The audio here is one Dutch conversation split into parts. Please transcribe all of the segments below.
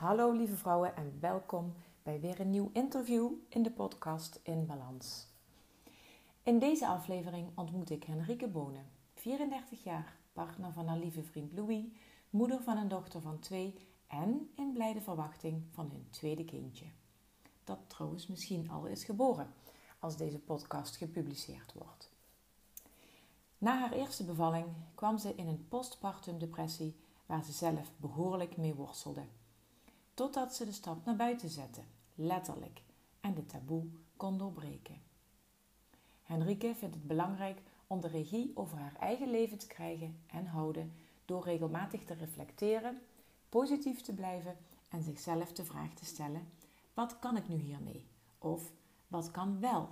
Hallo lieve vrouwen en welkom bij weer een nieuw interview in de podcast In Balans. In deze aflevering ontmoet ik Henrike Bonen, 34 jaar, partner van haar lieve vriend Louis, moeder van een dochter van twee en in blijde verwachting van hun tweede kindje. Dat trouwens misschien al is geboren als deze podcast gepubliceerd wordt. Na haar eerste bevalling kwam ze in een postpartum depressie waar ze zelf behoorlijk mee worstelde. Totdat ze de stap naar buiten zette, letterlijk, en de taboe kon doorbreken. Henrike vindt het belangrijk om de regie over haar eigen leven te krijgen en houden door regelmatig te reflecteren, positief te blijven en zichzelf de vraag te stellen: wat kan ik nu hiermee? Of wat kan wel?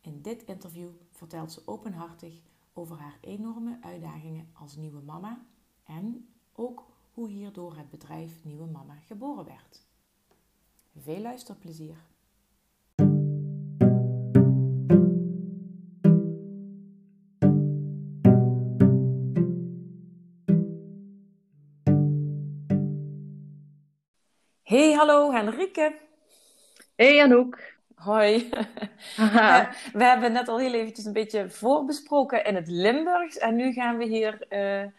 In dit interview vertelt ze openhartig over haar enorme uitdagingen als nieuwe mama en ook hoe hierdoor het bedrijf Nieuwe Mama geboren werd. Veel luisterplezier! Hey, hallo Henrike. Hey Anouk. Hoi. Uh, we hebben net al heel eventjes een beetje voorbesproken in het Limburgs. En nu gaan we hier, uh,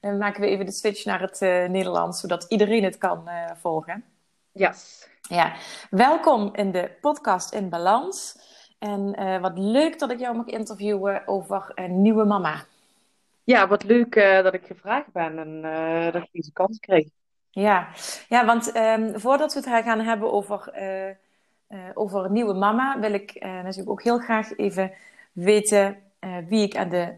maken we even de switch naar het uh, Nederlands, zodat iedereen het kan volgen. Yes. Ja, welkom in de podcast In Balans. En wat leuk dat ik jou mag interviewen over een nieuwe mama. Ja, wat leuk dat ik gevraagd ben en dat ik deze kans kreeg. Ja, ja want um, voordat we het gaan hebben over over nieuwe mama wil ik natuurlijk ook heel graag even weten uh, wie ik aan de,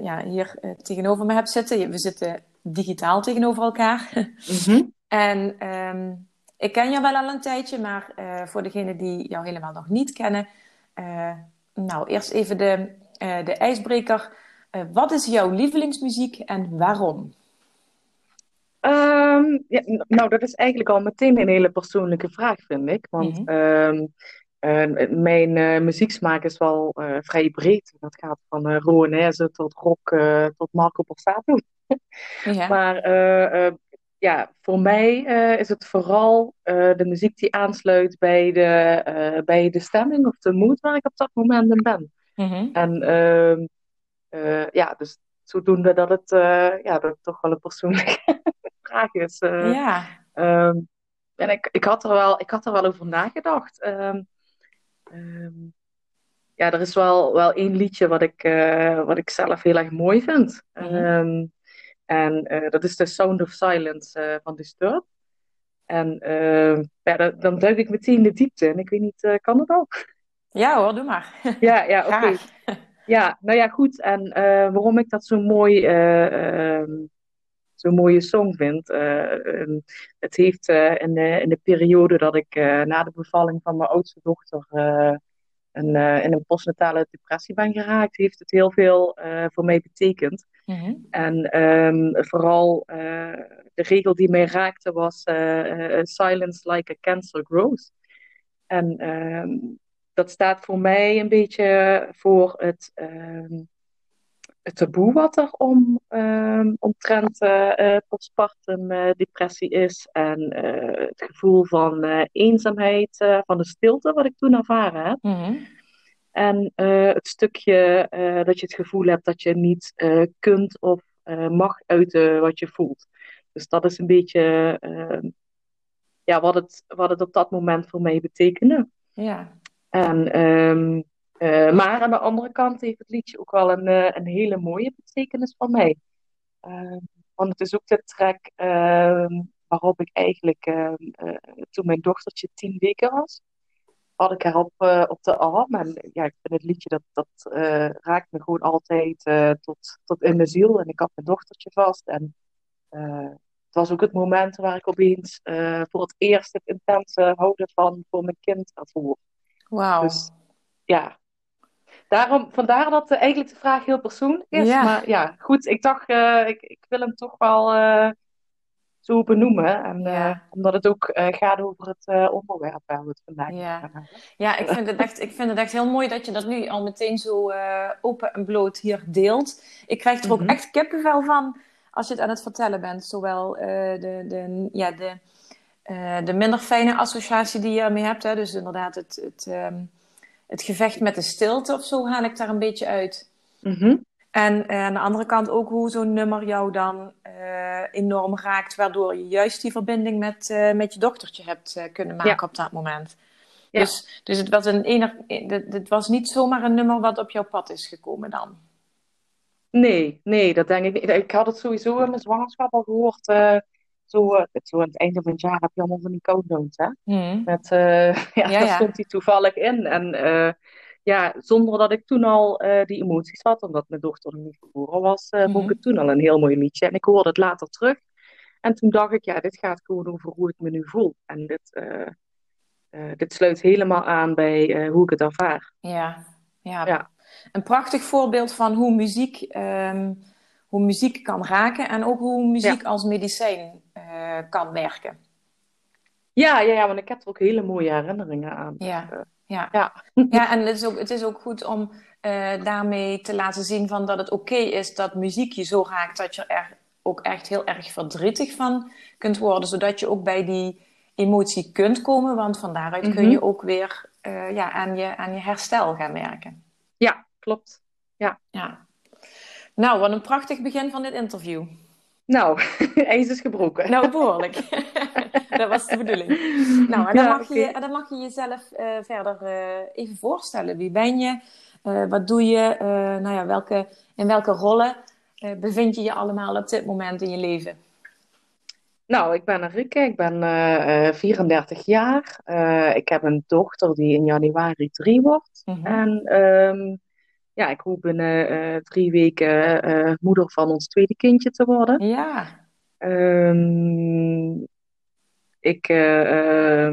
ja, hier tegenover me heb zitten. We zitten digitaal tegenover elkaar. Mm-hmm. en um, ik ken jou wel al een tijdje, maar voor degenen die jou helemaal nog niet kennen, nou eerst even de, de ijsbreker. wat is jouw lievelingsmuziek en waarom? Um, ja, nou, dat is eigenlijk al meteen een hele persoonlijke vraag, vind ik. Want mm -hmm. um, mijn uh, muzieksmaak is wel uh, vrij breed. Dat gaat van uh, Roanese tot rock tot Marco Borsato. ja. Maar ja, voor mij is het vooral de muziek die aansluit bij de, bij de stemming of de mood waar ik op dat moment in ben. Mm -hmm. En ehm, ja, dus zodoende dat het, ja, dat het toch wel een persoonlijke vraag is. Ja. Um, en ik, ik, had er wel, ik had er wel over nagedacht. Um, um, ja, er is wel, wel één liedje wat ik, uh, wat ik zelf heel erg mooi vind. Mm-hmm. en uh, dat is The Sound of Silence van Disturbed. En ja, dan, dan duik ik meteen de diepte in. Ik weet niet, kan dat al? Ja hoor, doe maar. Ja, ja oké. Okay. Ja, nou ja, goed. En waarom ik dat zo mooi zo'n mooie song vind. Uh, het heeft uh, in, de, in de periode dat ik uh, na de bevalling van mijn oudste dochter een, in een postnatale depressie ben geraakt, heeft het heel veel voor mij betekend. Mm-hmm. En um, vooral de regel die mij raakte was silence like a cancer grows. En um, dat staat voor mij een beetje voor het um, het taboe wat er om, um, omtrent uh, postpartum uh, depressie is. En uh, het gevoel van eenzaamheid, van de stilte wat ik toen ervaren heb. Mm-hmm. En het stukje dat je het gevoel hebt dat je niet kunt of mag uiten wat je voelt. Dus dat is een beetje ehm, ja, wat, het, wat het op dat moment voor mij betekende. Ja. En um, uh, maar aan de andere kant heeft het liedje ook wel een, uh, een hele mooie betekenis voor mij. Uh, want het is ook de track ehm, waarop ik eigenlijk, ehm, toen mijn dochtertje tien weken was, had ik haar op, op de arm. En ja, ik vind het liedje, dat, dat raakt me gewoon altijd tot, tot in de ziel. En ik had mijn dochtertje vast. En het was ook het moment waar ik opeens voor het eerst het intense houden van voor mijn kind ervoor. Wauw. Dus ja, Daarom, vandaar dat uh, eigenlijk de vraag heel persoonlijk is. Ja. Maar ja, goed, ik dacht, uh, ik, ik wil hem toch wel uh, zo benoemen. En, ja. omdat het ook gaat over het onderwerp waar we het vandaag ja. Ja, ik vind, het echt, ik vind het echt heel mooi dat je dat nu al meteen zo open en bloot hier deelt. Ik krijg er ook mm-hmm. echt kippenvel van als je het aan het vertellen bent. Zowel de, de, ja, de de minder fijne associatie die je ermee hebt. Hè? Dus inderdaad, het, het, ehm, het gevecht met de stilte of zo haal ik daar een beetje uit. Mhm. En eh, aan de andere kant ook hoe zo'n nummer jou dan eh, enorm raakt, waardoor je juist die verbinding met, eh, met je dochtertje hebt kunnen maken op dat moment. Ja. Dus, dus het, was een ener, het was niet zomaar een nummer wat op jouw pad is gekomen dan. Nee, nee, dat denk ik niet. Ik had het sowieso in mijn zwangerschap al gehoord. Zo, zo aan het einde van het jaar heb je allemaal van die hè? Mhm. Met, ja, Ja, daar ja. stond hij toevallig in. En ja, zonder dat ik toen al eh, die emoties had, omdat mijn dochter nog niet geboren was, vond ik Mhm. het toen al een heel mooi liedje. En ik hoorde het later terug. En toen dacht ik, ja, dit gaat gewoon over hoe ik me nu voel. En dit, eh, eh, dit sluit helemaal aan bij eh, hoe ik het ervaar. Ja, ja. Ja. Een prachtig voorbeeld van hoe muziek, ehm, hoe muziek kan raken en ook hoe muziek als medicijn eh, kan werken. Ja, ja, ja, want ik heb er ook hele mooie herinneringen aan. Ja, Eh, ja. ja. Ja, en het is ook, het is ook goed om eh, daarmee te laten zien van dat het oké is dat muziek je zo raakt dat je er ook echt heel erg verdrietig van kunt worden, zodat je ook bij die emotie kunt komen, want van daaruit kun Mhm. je ook weer ja, aan, je, aan je herstel gaan werken. ja, klopt. Ja. Nou, wat een prachtig begin van dit interview. Nou, ijs is gebroken. Nou, behoorlijk. dat was de bedoeling. Nou, en dan, Ja, mag, je, en dan mag je jezelf eh, verder eh, even voorstellen. Wie ben je? Eh, wat doe je? Nou ja, welke, in welke rollen bevind je je allemaal op dit moment in je leven? Nou, ik ben Enrique, ik ben eh, eh, 34 jaar. Ik heb een dochter die in januari drie wordt. Mhm. En ehm, ja, ik hoop binnen eh, drie weken eh, moeder van ons tweede kindje te worden. Ja. Ehm, ik eh,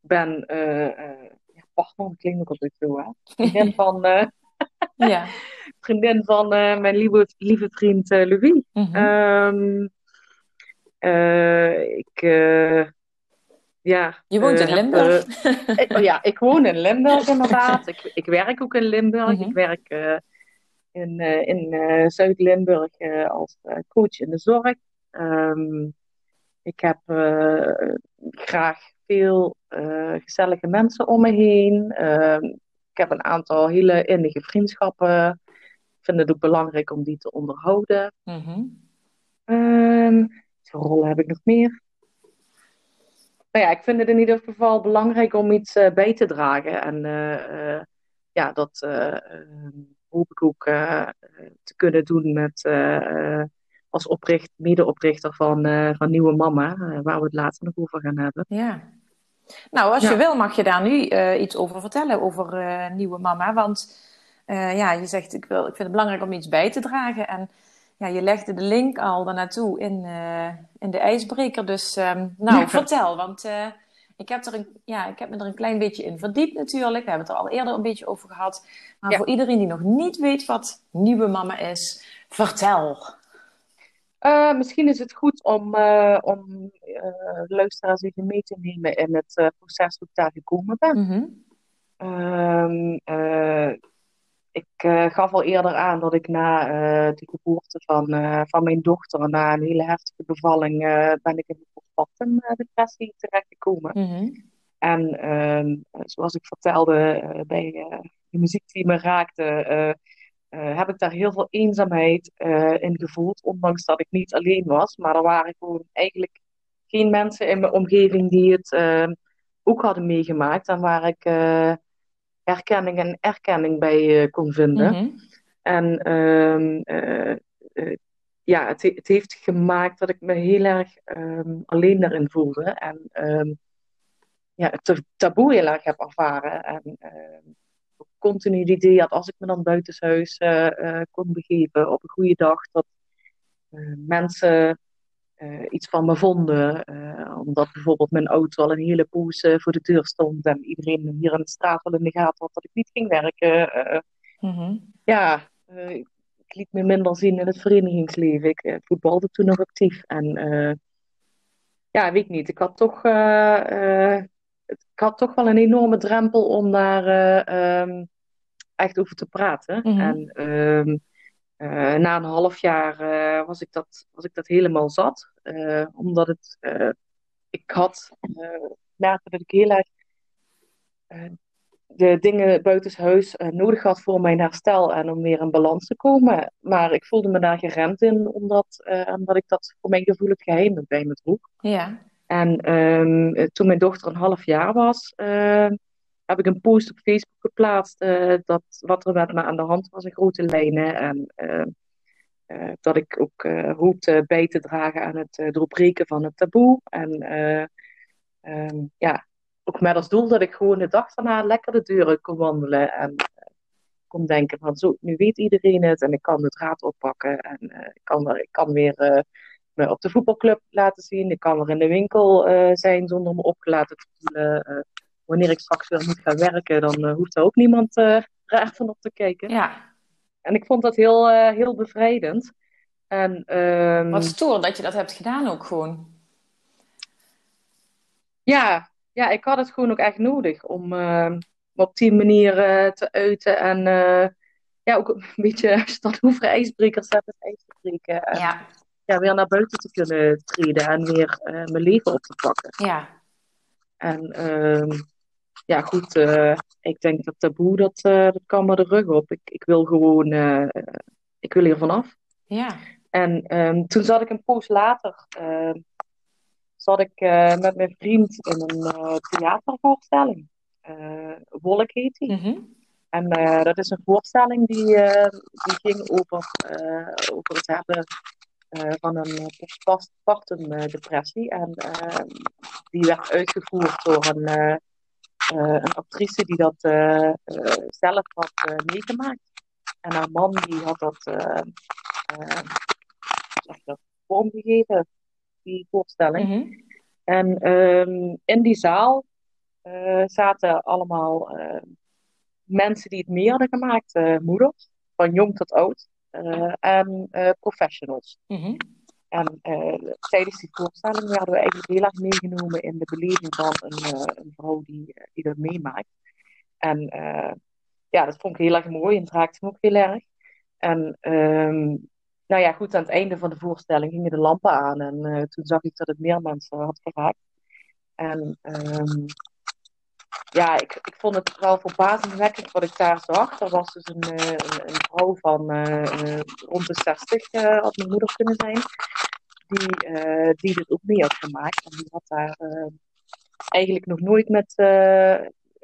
ben ja, partner, dat klinkt ook altijd zo, hè? Vriendin van, Ja. vriendin van mijn lieve, lieve vriend Louis. Eh, ik, ja. je woont eh, in heb, Limburg. eh, oh ja, ik woon in Limburg inderdaad. Ik, ik werk ook in Limburg. Mhm. Ik werk eh, in, eh, in eh, Zuid-Limburg eh, als eh, coach in de zorg. Ehm, ik heb eh, graag veel eh, gezellige mensen om me heen. Ehm, ik heb een aantal hele innige vriendschappen. Ik vind het ook belangrijk om die te onderhouden. Mhm. Ehm, welke rol heb ik nog meer? Nou ja, ik vind het in ieder geval belangrijk om iets eh, bij te dragen. En eh, eh, ja, dat hoop ik ook te kunnen doen met, als opricht, medeoprichter van, van Nieuwe Mama, waar we het later nog over gaan hebben. Ja. Nou, als je wil, mag je daar nu iets over vertellen, over nieuwe mama. Want ja, je zegt, ik, wil, ik vind het belangrijk om iets bij te dragen. En ja, je legde de link al daarnaartoe in, eh, in de ijsbreker. Dus ehm, nou, Ja. vertel. Want eh, ik, heb er een, ja, ik heb me er een klein beetje in verdiept natuurlijk. We hebben het er al eerder een beetje over gehad. Maar Ja. voor iedereen die nog niet weet wat nieuwe mama is, vertel. Eh, misschien is het goed om, om luisteraars even mee te nemen in het proces hoe ik daar gekomen ben. Eh, ik eh, gaf al eerder aan dat ik na eh, de geboorte van, eh, van mijn dochter, na een hele heftige bevalling, ben ik in de postpartum depressie terechtgekomen. Mhm. En ehm, zoals ik vertelde bij de muziek die me raakte, heb ik daar heel veel eenzaamheid in gevoeld, ondanks dat ik niet alleen was. Maar er waren gewoon eigenlijk geen mensen in mijn omgeving die het eh, ook hadden meegemaakt en waar ik herkenning en erkenning bij eh, kon vinden. Mhm. En ehm, eh, eh, ja, het, he- het heeft gemaakt dat ik me heel erg ehm, alleen daarin voelde. En ehm, ja, het ta- taboe heel erg heb ervaren. En ook continu het idee had, als ik me dan buitenshuis eh, eh, kon begeven op een goede dag, dat mensen eh, iets van me vonden. eh, omdat bijvoorbeeld mijn auto al een hele poos eh, voor de deur stond en iedereen hier in de straat wel in de gaten had dat ik niet ging werken. Mhm. ja, ik ik liet me minder zien in het verenigingsleven. Ik voetbalde toen nog actief. En ja, weet ik niet. Ik had toch, ik had toch wel een enorme drempel om daar eh, ehm, echt over te praten. Mhm. En ehm, eh, na een half jaar eh, was ik dat, was ik dat helemaal zat. Eh, omdat het, ik had, uh, merkte dat ik heel erg de dingen buitenshuis nodig had voor mijn herstel en om weer in balans te komen. Maar ik voelde me daar geremd in, omdat, omdat ik dat voor mijn gevoel het geheim bij me droeg. Ja. En um, toen mijn dochter een half jaar was, heb ik een post op Facebook geplaatst uh, dat wat er met me aan de hand was in grote lijnen. En uh, dat ik ook hoopte bij te dragen aan het doorbreken van het taboe. En um, ja, ook met als doel dat ik gewoon de dag daarna lekker de deuren kon wandelen. En kon denken van zo, nu weet iedereen het en ik kan de draad oppakken. En ik, kan, ik kan weer me op de voetbalclub laten zien. Ik kan er in de winkel zijn zonder me opgelaten te voelen. Wanneer ik straks weer moet gaan werken, dan uh, hoeft er ook niemand raar van op te kijken. Ja. En ik vond dat heel, heel bevrijdend. En, um... Wat stoer dat je dat hebt gedaan ook gewoon. Ja, ja ik had het gewoon ook echt nodig om op die manier te uiten. En ja, ook een beetje, als je dan hoeveel ijsbrekers hebt, het ijs te breken. En, ja ja, weer naar buiten te kunnen treden en weer uh, mijn leven op te pakken. Ja. En uh, ja, goed, uh, ik denk dat taboe, dat, uh, dat kan me de rug op. Ik, ik wil gewoon, ik wil hier vanaf. Ja. En um, toen zat ik een poos later, ehm, zat ik met mijn vriend in een theatervoorstelling. Wolk heet die. Mm -hmm. En dat is een voorstelling die, die ging over, over het hebben van een postpartum depressie. En uh, die werd uitgevoerd door een, een actrice die dat zelf had meegemaakt. En haar man die had dat, dat vormgegeven, die voorstelling. Mm -hmm. En um, in die zaal zaten allemaal mensen die het mee hadden gemaakt, moeders, van jong tot oud. En professionals. Mm -hmm. En uh, tijdens die voorstelling werden we eigenlijk heel erg meegenomen in de beleving van een, een vrouw die, die dat meemaakt. En ja, dat vond ik heel erg mooi en raakte me ook heel erg. En um, nou ja, goed, aan het einde van de voorstelling gingen de lampen aan en toen zag ik dat het meer mensen had geraakt. En um, ja, ik, ik vond het wel verbazingwekkend wat ik daar zag. Er was dus een, een, een vrouw van uh, rond de 60, uh, had mijn moeder kunnen zijn, die, die dit ook mee had gemaakt. En die had daar eigenlijk nog nooit, met,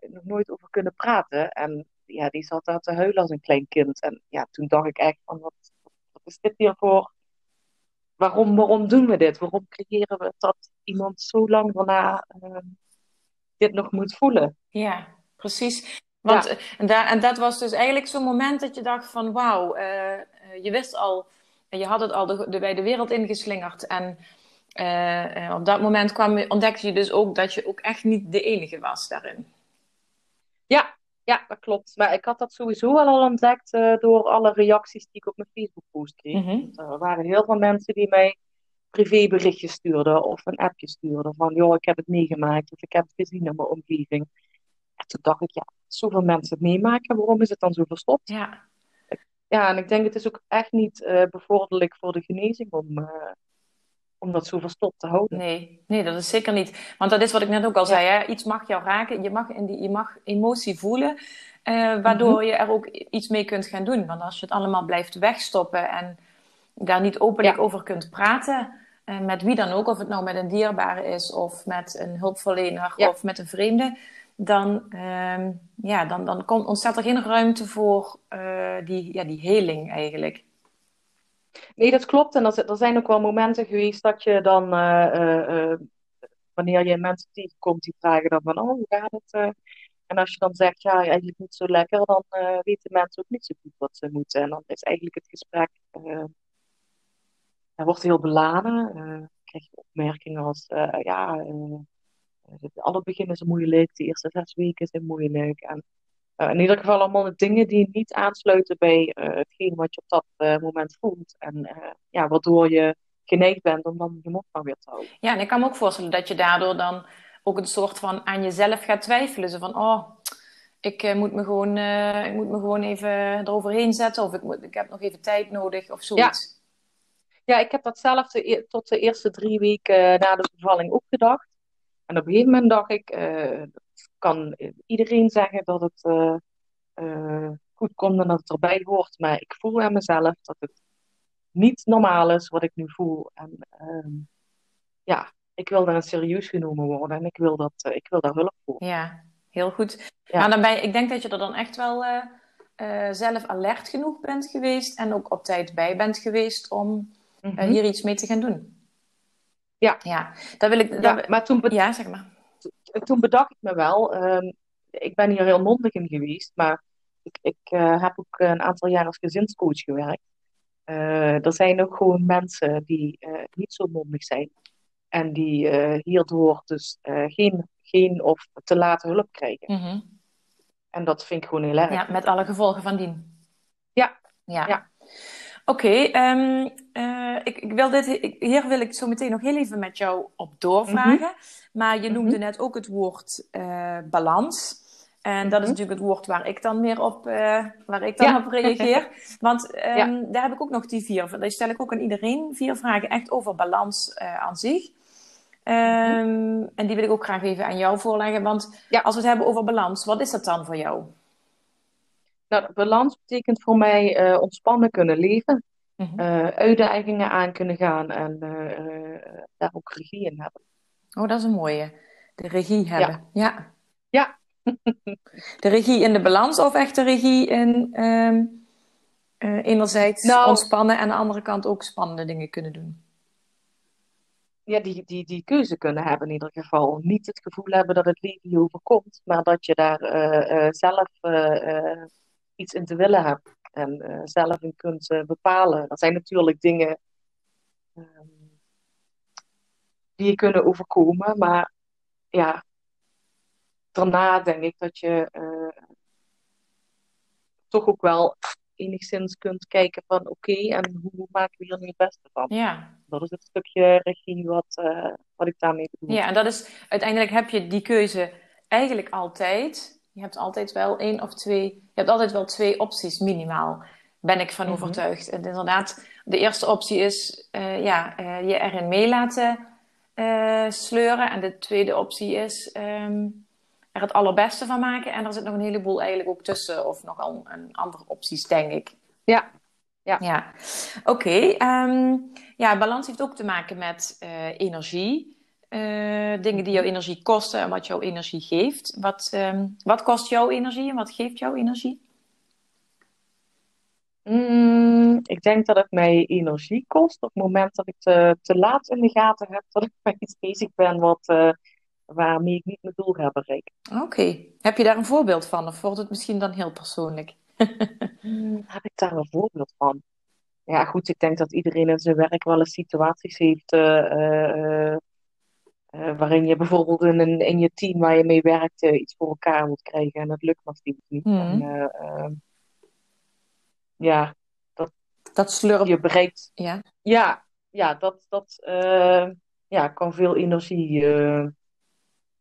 nog nooit over kunnen praten. En ja, die zat daar te huilen als een klein kind. En ja, toen dacht ik echt van, wat, wat is dit hier voor... Waarom, waarom doen we dit? Waarom creëren we dat iemand zo lang daarna dit nog moet voelen. Ja, precies. Want ja. en, daar, en dat was dus eigenlijk zo'n moment dat je dacht van wauw, uh, je wist al, je had het al de, de, bij de wereld ingeslingerd. En uh, op dat moment kwam, ontdekte je dus ook dat je ook echt niet de enige was daarin. Ja, ja, dat klopt. Maar ik had dat sowieso wel al ontdekt door alle reacties die ik op mijn Facebook post kreeg. Mm -hmm. Er waren heel veel mensen die mij privéberichtjes stuurde of een appje stuurde van joh, ik heb het meegemaakt of ik heb het gezien in mijn omgeving. En toen dacht ik, ja, zoveel mensen het meemaken, waarom is het dan zo verstopt? Ja. Ja, en ik denk het is ook echt niet uh, bevorderlijk voor de genezing om, uh, om dat zo verstopt te houden. Nee, nee, dat is zeker niet. Want dat is wat ik net ook al ja. zei, hè? iets mag jou raken, je mag, in die, je mag emotie voelen, uh, waardoor mm-hmm. je er ook iets mee kunt gaan doen. Want als je het allemaal blijft wegstoppen en daar niet openlijk ja. over kunt praten, met wie dan ook, of het nou met een dierbare is of met een hulpverlener ja. of met een vreemde, dan, uh, ja, dan, dan komt, ontstaat er geen ruimte voor uh, die, ja, die heling eigenlijk. Nee, dat klopt. En er, er zijn ook wel momenten geweest dat je dan, uh, wanneer je mensen tegenkomt die vragen dan van, oh, hoe gaat het? en als je dan zegt, ja, eigenlijk niet zo lekker, dan weten mensen ook niet zo goed wat ze moeten. En dan is eigenlijk het gesprek hij wordt heel beladen. Uh, krijg je opmerkingen als, uh, ja, het alle begin is moeilijk, de eerste zes weken zijn moeilijk. En in ieder geval allemaal de dingen die niet aansluiten bij hetgeen wat je op dat moment voelt. En ja, waardoor je geneigd bent om dan je mond maar weer te houden. Ja, en ik kan me ook voorstellen dat je daardoor dan ook een soort van aan jezelf gaat twijfelen. Zo van, oh, ik, uh, moet me gewoon, uh, ik moet me gewoon even eroverheen zetten. Of ik, moet, ik heb nog even tijd nodig of zoiets. Ja, ja ik heb dat zelf de, tot de eerste drie weken na de bevalling ook gedacht. En op een gegeven moment dacht ik, uh, kan iedereen zeggen dat het uh, goed komt en dat het erbij hoort. Maar ik voel aan mezelf dat het niet normaal is wat ik nu voel. En ehm, ja, ik wil daarin serieus genomen worden en ik wil, dat, ik wil daar hulp voor. Ja, heel goed. Ja. Maar dan ben ik denk dat je er dan echt wel zelf alert genoeg bent geweest en ook op tijd bij bent geweest om mm hier iets mee te gaan doen. Ja. Ja, daar wil ik... ja, maar toen, ja, zeg maar. Toen bedacht ik me wel, um, ik ben hier heel mondig in geweest, maar ik, ik uh, heb ook een aantal jaar als gezinscoach gewerkt. Uh, er zijn ook gewoon mensen die uh, niet zo mondig zijn en die hierdoor dus geen, geen of te late hulp krijgen. Mm -hmm. En dat vind ik gewoon heel erg. Ja, met alle gevolgen van dien. Ja. Ja. ja. Oké, okay, um, uh, ik, ik, wil dit, ik, hier wil ik zo meteen nog heel even met jou op doorvragen. Mm -hmm. Maar je noemde mm -hmm. net ook het woord uh, balans. En dat is Mhm. natuurlijk het woord waar ik dan meer op, uh, waar ik dan Ja. op reageer. Want um, Ja. daar heb ik ook nog die vier. Daar stel ik ook aan iedereen vier vragen echt over balans aan zich. Um, En die wil ik ook graag even aan jou voorleggen. Want Mhm. Ja. als we het hebben over balans, wat is dat dan voor jou? Nou, balans betekent voor mij eh, ontspannen kunnen leven, Mhm. eh, uitdagingen aan kunnen gaan en eh, daar ook regie in hebben. Oh, dat is een mooie. De regie hebben. Ja. Ja. De regie in de balans of echt de regie in eh, enerzijds Nou- ontspannen en aan de andere kant ook spannende dingen kunnen doen? Ja, die, die, die keuze kunnen hebben in ieder geval. Niet het gevoel hebben dat het leven je overkomt, maar dat je daar zelf iets in te willen hebt en eh, zelf in kunt eh, bepalen. Er zijn natuurlijk dingen ehm, die je kunnen overkomen, maar ja, daarna denk ik dat je eh, toch ook wel enigszins kunt kijken van oké, en hoe maken we hier nu het beste van? Ja. Dat is het stukje regie wat, wat ik daarmee bedoel. Ja, en dat is uiteindelijk heb je die keuze eigenlijk altijd. Je hebt altijd wel één of twee, je hebt altijd wel twee opties minimaal. Ben ik van Mhm. overtuigd. En inderdaad, de eerste optie is eh, ja, eh, je erin mee laten eh, sleuren. En de tweede optie is ehm, er het allerbeste van maken. En er zit nog een heleboel eigenlijk ook tussen, of nogal een andere opties, denk ik. Ja, ja. Ja, oké. ehm, ja, balans heeft ook te maken met energie. Eh, dingen die jouw energie kosten en wat jouw energie geeft. Wat, ehm, wat kost jouw energie en wat geeft jouw energie? Mm, ik denk dat het mij energie kost op het moment dat ik te, te laat in de gaten heb dat ik met iets bezig ben wat, eh, waarmee ik niet mijn doel ga bereiken. Oké. Heb je daar een voorbeeld van of wordt het misschien dan heel persoonlijk? Mm, heb ik daar een voorbeeld van? Ja, goed, ik denk dat iedereen in zijn werk wel eens situaties heeft eh, eh, waarin je bijvoorbeeld in, een, in je team waar je mee werkt eh, iets voor elkaar moet krijgen en het lukt nog niet. Mhm. En, eh, ehm, ja, Dat slurp. je bereikt Ja. Ja, ja dat, dat ja, kan veel energie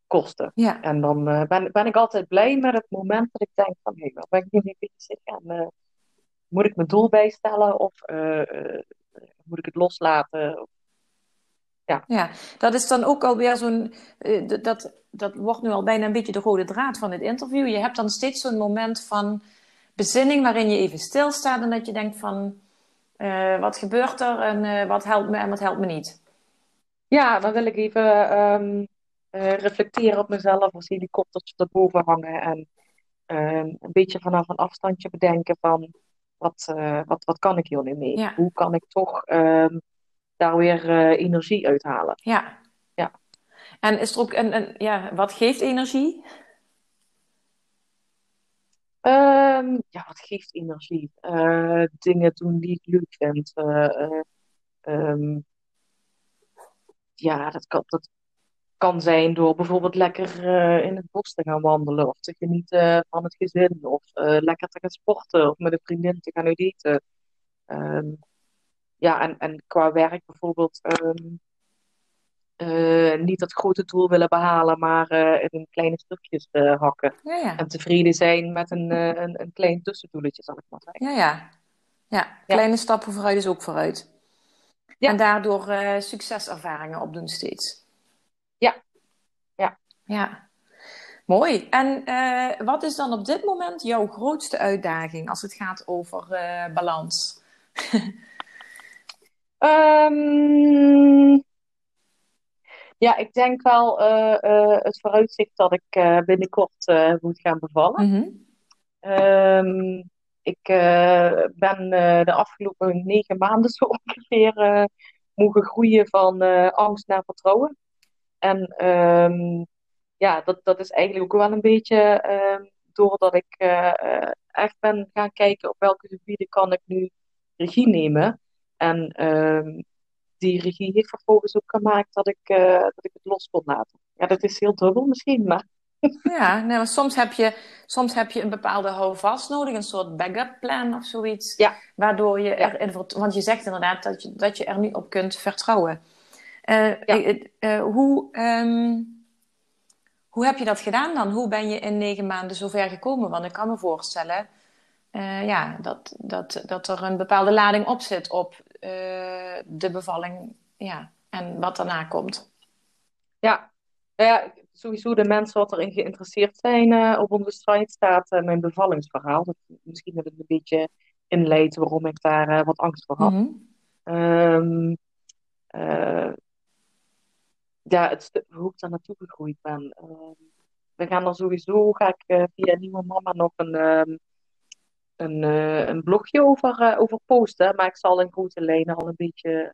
kosten. Ja. En dan ben, ben ik altijd blij met het moment dat ik denk van, hé, waar ben ik nu mee bezig? En moet ik mijn doel bijstellen of moet ik het loslaten? Ja, dat is dan ook alweer zo'n. eh, dat, dat wordt nu al bijna een beetje de rode draad van het interview. Je hebt dan steeds zo'n moment van bezinning waarin je even stilstaat en dat je denkt van. eh, wat gebeurt er en eh, wat helpt me en wat helpt me niet? Ja, dan wil ik even ehm, eh, reflecteren op mezelf als helikoptertje erboven hangen en ehm, een beetje vanaf een afstandje bedenken van wat, wat, wat kan ik hier nu mee? Ja. Hoe kan ik toch ehm, daar weer eh, energie uithalen? Ja. Ja. En is er ook een, een ja, wat geeft energie? Ehm, ja, wat geeft energie? Eh, dingen doen die ik leuk vind. Eh, eh, ehm, ja, dat kan, dat kan zijn door bijvoorbeeld lekker in het bos te gaan wandelen of te genieten van het gezin of lekker te gaan sporten of met een vriendin te gaan eten. Ehm, ja, en, en qua werk bijvoorbeeld ehm, eh, niet dat grote doel willen behalen, maar eh, in kleine stukjes eh, hakken. Ja, ja. En tevreden zijn met een, een, een klein tussendoeletje, zal ik maar zeggen. Ja, ja. Ja, kleine stappen vooruit is ook vooruit. Ja. En daardoor succeservaringen opdoen steeds. Ja. Ja. Ja, mooi. En wat is dan op dit moment jouw grootste uitdaging als het gaat over balans? um, ja, ik denk wel uh, het vooruitzicht dat ik binnenkort moet gaan bevallen. Mm -hmm. ik ben de afgelopen negen maanden zo ongeveer mogen groeien van angst naar vertrouwen. En um, ja, dat, dat is eigenlijk ook wel een beetje doordat ik echt ben gaan kijken op welke gebieden kan ik nu regie nemen. En uh, die regie heeft vervolgens ook gemaakt dat ik, uh, dat ik het los kon laten. Ja, dat is heel dubbel misschien, maar... Ja, nee, maar soms heb, je, soms heb je een bepaalde houvast nodig, een soort backup plan of zoiets. Ja. Waardoor je ja. er, want je zegt inderdaad dat je, dat je er nu op kunt vertrouwen. Uh, ja. uh, hoe, um, hoe heb je dat gedaan dan? Hoe ben je in negen maanden zover gekomen? Want ik kan me voorstellen ja, dat, dat, dat er een bepaalde lading op zit op de bevalling ja, en wat daarna komt. Ja, nou ja sowieso de mensen wat erin geïnteresseerd zijn uh, op onze site staat mijn bevallingsverhaal. Dat, misschien dat het een beetje inleidt waarom ik daar wat angst voor had. Mm -hmm ja, het hoe ik daar naartoe gegroeid ben. Uh, we gaan er sowieso, ga ik via Nieuwe Mama nog een, uh, een, uh, een blogje over, eh, over posten. Maar ik zal in grote lijnen al een beetje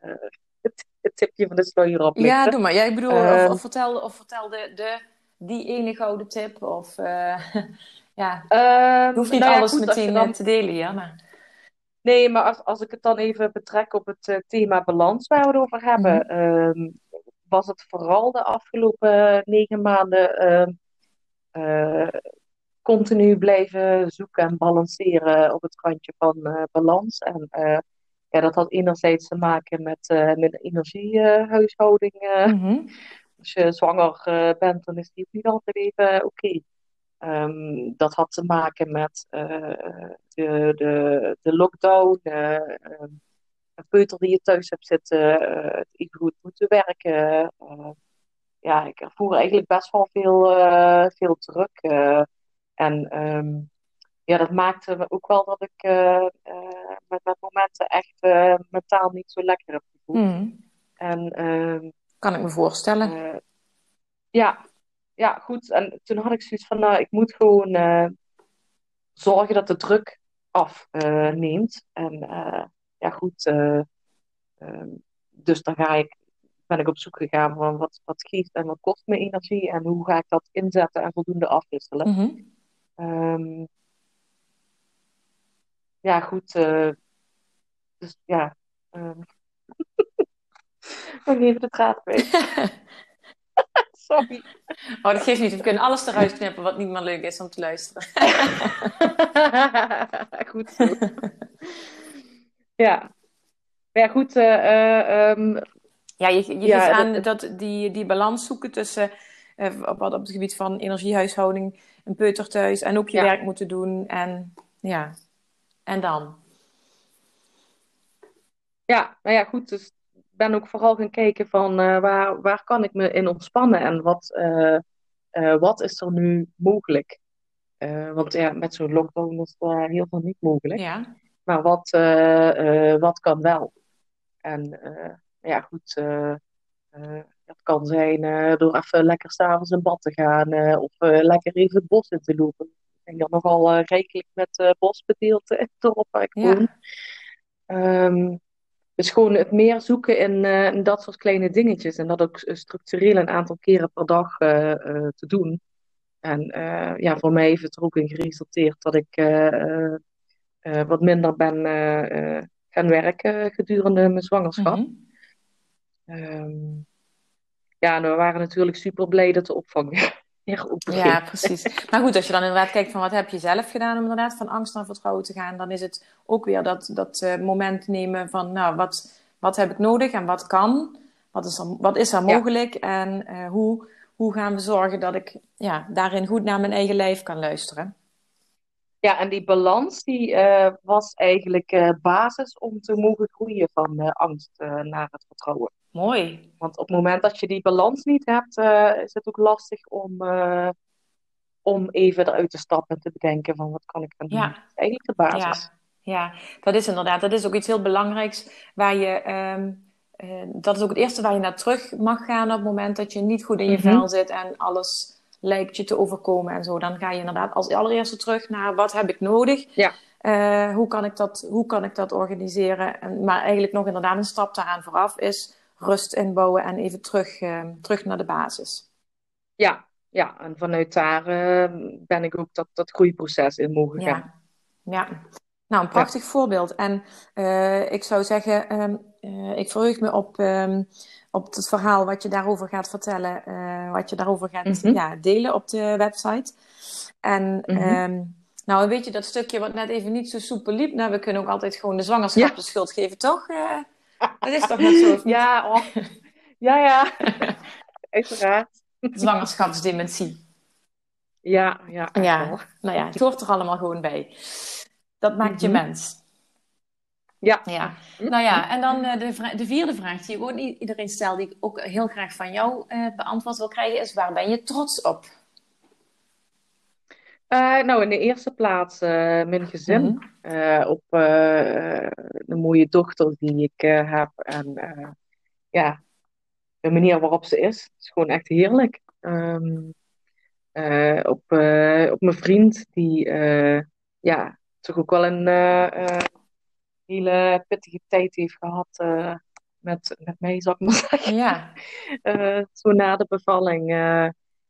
het, het, tipje van de sluier oplichten. Ja, doe maar. Jij ja, bedoel, of, ehm, of, vertel, of vertel de, de, die ene gouden tip. Of ja, je hoeft niet nou alles goed, meteen dan... te delen, ja. Maar... Nee, maar als, als ik het dan even betrek op het thema balans waar we het over hebben. Mm -hmm was het vooral de afgelopen negen maanden ehm, eh, continu blijven zoeken en balanceren op het randje van uh, balans. En uh, ja, dat had enerzijds te maken met, met energiehuishouding. Mm Als je zwanger bent, dan is die ook niet altijd even oké. Okay. Um, dat had te maken met de, de, de lockdown, ehm, een peuter die je thuis hebt zitten, uh, het goed moeten werken. Uh, ja, ik ervoer eigenlijk best wel veel, uh, veel druk. En um, ja, dat maakte ook wel dat ik met, met momenten echt mentaal niet zo lekker heb gevoeld. Hmm. En, uh, kan ik me voorstellen. ja, ja, goed. En toen had ik zoiets van, nou, ik moet gewoon zorgen dat de druk afneemt. en ja goed, uh, dus dan ga ik, ben ik op zoek gegaan van wat, wat geeft en wat kost me energie en hoe ga ik dat inzetten en voldoende afwisselen. Mm -hmm. Ja, goed. Uh, dus ja. Um, nog even de draad. Sorry. Oh, dat geeft niet. We kunnen alles eruit knippen wat niet meer leuk is om te luisteren. Goed zo. Ja. Ja, goed. Uh, um, ja, je, je ja, geeft aan dat die, die balans zoeken tussen uh, op, op het gebied van energiehuishouding, een peuter thuis en ook je ja. werk moeten doen. En ja, en dan? Ja, nou ja, goed. Dus ik ben ook vooral gaan kijken van uh, waar, waar kan ik me in ontspannen en wat, uh, wat is er nu mogelijk? want ja, met zo'n lockdown is er heel veel niet mogelijk. Ja. Maar wat, uh, uh, wat kan wel? En uh, ja, goed. Dat kan zijn door even lekker s'avonds in bad te gaan. of lekker even het bos in te lopen. Ik ben dan nogal rijkelijk met bosbedeeld in het dorp waar ik woon. Um, dus gewoon het meer zoeken in, in, dat soort kleine dingetjes. En dat ook structureel een aantal keren per dag te doen. En ja, voor mij heeft het er ook in geresulteerd dat ik wat minder ben gaan werken gedurende mijn zwangerschap. Mm -hmm. um, ja, we waren natuurlijk super blij dat de opvang weer Ja, precies. Maar goed, als je dan inderdaad kijkt van wat heb je zelf gedaan om inderdaad van angst naar vertrouwen te gaan, dan is het ook weer dat, dat uh, moment nemen van, nou, wat, wat heb ik nodig en wat kan? Wat is er, wat is er mogelijk? Ja. En uh, hoe, hoe gaan we zorgen dat ik ja, daarin goed naar mijn eigen lijf kan luisteren? Ja, en die balans die uh, was eigenlijk basis om te mogen groeien van angst naar het vertrouwen. Mooi. Want op het moment dat je die balans niet hebt, is het ook lastig om, om even eruit te stappen en te bedenken van wat kan ik dan doen. Ja. Is eigenlijk de basis. Ja. ja, dat is inderdaad. Dat is ook iets heel belangrijks waar je... ehm, eh, dat is ook het eerste waar je naar terug mag gaan op het moment dat je niet goed in je Mhm. vel zit en alles lijkt je te overkomen en zo. Dan ga je inderdaad als allereerste terug naar wat heb ik nodig? Ja. Eh, hoe, kan ik dat, hoe kan ik dat organiseren? En, maar eigenlijk nog inderdaad een stap daaraan vooraf is rust inbouwen en even terug, eh, terug naar de basis. Ja, ja. en vanuit daar eh, ben ik ook dat, dat groeiproces in mogen gaan. Ja, ja. Nou, een prachtig voorbeeld. En eh, ik zou zeggen, ehm, eh, ik verheug me op, ehm, op het verhaal wat je daarover gaat vertellen, eh, wat je daarover gaat Mhm. ja, delen op de website. En Mhm. ehm, nou, weet je, dat stukje wat net even niet zo soepel liep, nou, we kunnen ook altijd gewoon de zwangerschap Ja. de schuld geven, toch? Dat is toch net zo? Ja, oh. ja, ja. Uiteraard. Zwangerschapsdementie. Ja, ja. Ja, wel. nou ja, het hoort er allemaal gewoon bij. Dat maakt je Mhm. mens. Ja. Ja, nou ja, en dan eh, de, de vierde vraag die ik ook iedereen stelt, die ik ook heel graag van jou eh, beantwoord wil krijgen, is waar ben je trots op? Eh, nou, in de eerste plaats eh, mijn gezin. Mhm. Eh, op de mooie dochter die ik heb. En ja, de manier waarop ze is, is gewoon echt heerlijk. Ehm, eh, op, op mijn vriend, die ja, toch ook wel een hele pittige tijd heeft gehad eh, met, met mij, zal ik maar zeggen. Ja, zo na de bevalling.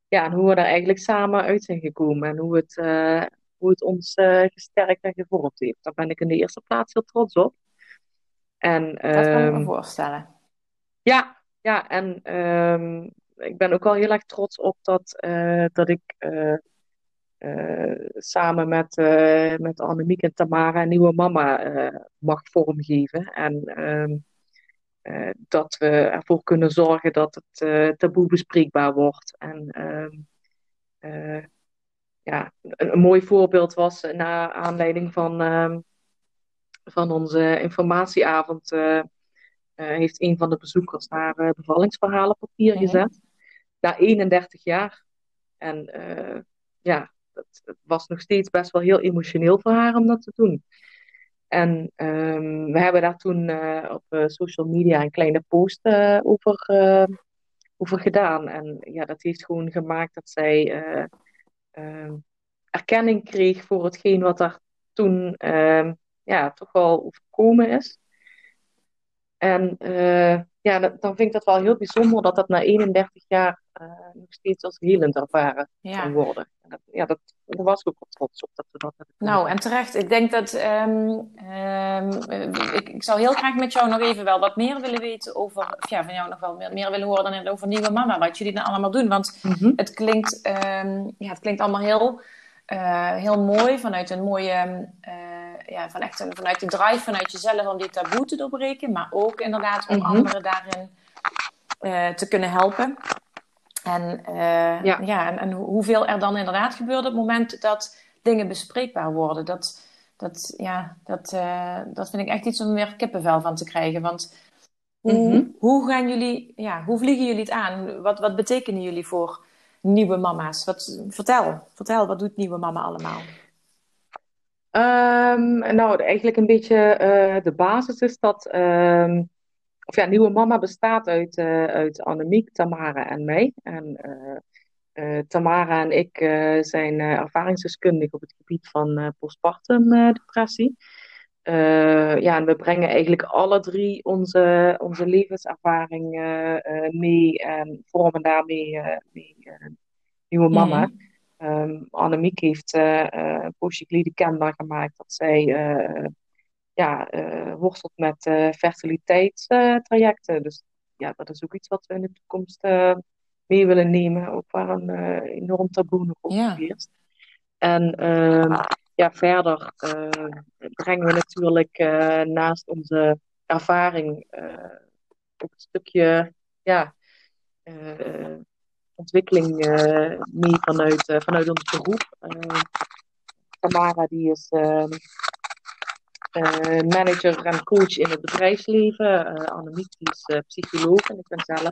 Ja, en hoe we daar eigenlijk samen uit zijn gekomen. En hoe het, eh, hoe het ons eh, gesterkt en gevormd heeft. Daar ben ik in de eerste plaats heel trots op. En, dat kan ik me ehm, voorstellen. ja, ja, en ehm, ik ben ook wel heel erg trots op dat, eh, dat ik samen met, met Annemiek en Tamara een nieuwe mama mag vormgeven. En eh, dat we ervoor kunnen zorgen dat het eh, taboe bespreekbaar wordt. En ehm, eh, ja, een, een mooi voorbeeld was eh, naar aanleiding van, ehm, van onze informatieavond. eh, eh, heeft een van de bezoekers haar eh, bevallingsverhaal op papier gezet. Na 31 jaar. En eh, ja, het was nog steeds best wel heel emotioneel voor haar om dat te doen. En ehm, we hebben daar toen eh, op eh, social media een kleine post eh, over, eh, over gedaan. En ja, dat heeft gewoon gemaakt dat zij eh, ehm, erkenning kreeg voor hetgeen wat er toen ehm, ja, toch wel overkomen is. En ja, dat- dan vind ik dat wel heel bijzonder dat dat na 31 jaar eh, nog steeds als helend ervaren kan worden. En dat, ja, dat, daar was ik ook wel trots op dat we dat hebben Nou, en terecht. Ik denk dat ehm, ehm, eh, ik, ik zou heel graag met jou nog even wel wat meer willen weten over, of ja, van jou nog wel meer, meer willen horen dan over Nieuwe Mama, wat jullie dan allemaal doen. Want Mhm. het klinkt, ehm, ja, het klinkt allemaal heel, eh, heel mooi vanuit een mooie, ja, van echt een, vanuit de drive vanuit jezelf om die taboe te doorbreken, maar ook inderdaad om Mhm. anderen daarin eh, te kunnen helpen. En, eh, Ja. ja. en, en hoe- hoeveel er dan inderdaad gebeurt op het moment dat dingen bespreekbaar worden. Dat, dat, ja, dat, eh, dat vind ik echt iets om weer kippenvel van te krijgen. Want hoe, Mhm. hoe gaan jullie, ja, hoe vliegen jullie het aan? Wat, wat betekenen jullie voor nieuwe mama's? Wat, vertel, vertel, wat doet nieuwe mama allemaal? Ehm, nou, eigenlijk een beetje eh, de basis is dat. ehm, of ja, Nieuwe Mama bestaat uit, eh, uit Annemiek, Tamara en mij. En eh, Tamara en ik zijn ervaringsdeskundig op het gebied van postpartum depressie. Ja, en we brengen eigenlijk alle drie onze, onze levenservaring mee en vormen daarmee mee, Nieuwe Mama. Mhm. Ehm, Annemiek heeft eh, eh, poosje geleden kenbaar gemaakt dat zij eh, ja, eh, worstelt met eh fertiliteitstrajecten. dus ja, dat is ook iets wat we in de toekomst eh, mee willen nemen. Ook waar een eh, enorm taboe nog Ja. heerst. En ehm, ja, verder eh, brengen we natuurlijk eh, naast onze ervaring eh, ook een stukje ja, eh, ontwikkeling eh, mee vanuit, eh, vanuit ons beroep. Eh, Tamara die is, manager en coach in het bedrijfsleven. Annemiek is psycholoog en ik ben zelf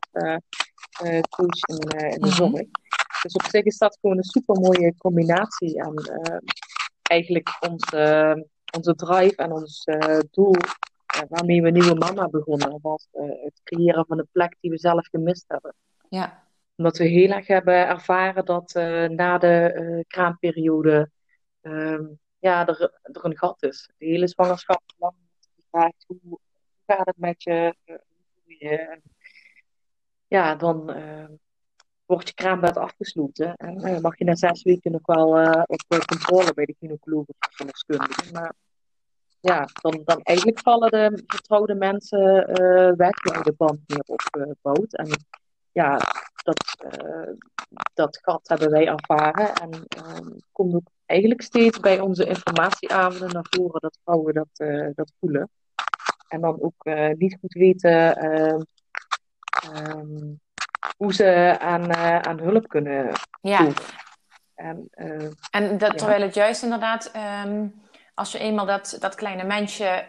coach in, in de mhm. zorg. Dus op zich is dat gewoon een super mooie combinatie. En eigenlijk onze, onze drive en ons doel waarmee we Nieuwe Mama begonnen, was het creëren van een plek die we zelf gemist hebben. Ja omdat we heel erg hebben ervaren dat uh, na de uh, kraamperiode uh, ja, er, er een gat is. De hele zwangerschap lang gevraagd hoe gaat het met je? je ja, dan wordt je kraambed afgesloten. En mag je na zes weken nog wel op controle bij de gynaecoloog of verloskundige. Maar ja, dan, dan eigenlijk vallen de vertrouwde mensen weg waar de band meer opbouwt. en ja, dat, uh, dat gat hebben wij ervaren. En uh, komt ook eigenlijk steeds bij onze informatieavonden naar voren dat vrouwen dat, uh, dat voelen. En dan ook eh, niet goed weten ehm, ehm, hoe ze aan, aan hulp kunnen ja. En, en dat, terwijl het juist inderdaad, um, als je eenmaal dat, dat kleine mensje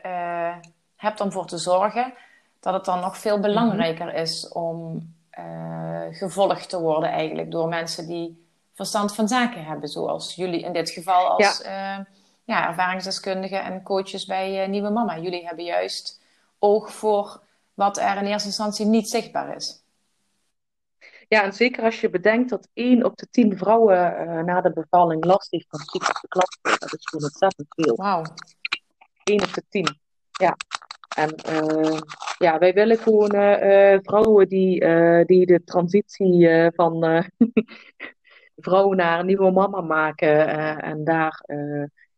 hebt om voor te zorgen, dat het dan nog veel belangrijker is om uh, gevolgd te worden eigenlijk door mensen die verstand van zaken hebben, zoals jullie in dit geval als ja. Uh, ja ervaringsdeskundigen en coaches bij uh, Nieuwe Mama. Jullie hebben juist oog voor wat er in eerste instantie niet zichtbaar is. Ja, en zeker als je bedenkt dat één op de tien vrouwen na de bevalling last heeft van psychische klachten. Dat is gewoon ontzettend veel. Wauw. Eén op de tien. Ja. En uh, ja, wij willen gewoon uh, vrouwen die, uh, die de transitie van vrouw naar een nieuwe mama maken en daar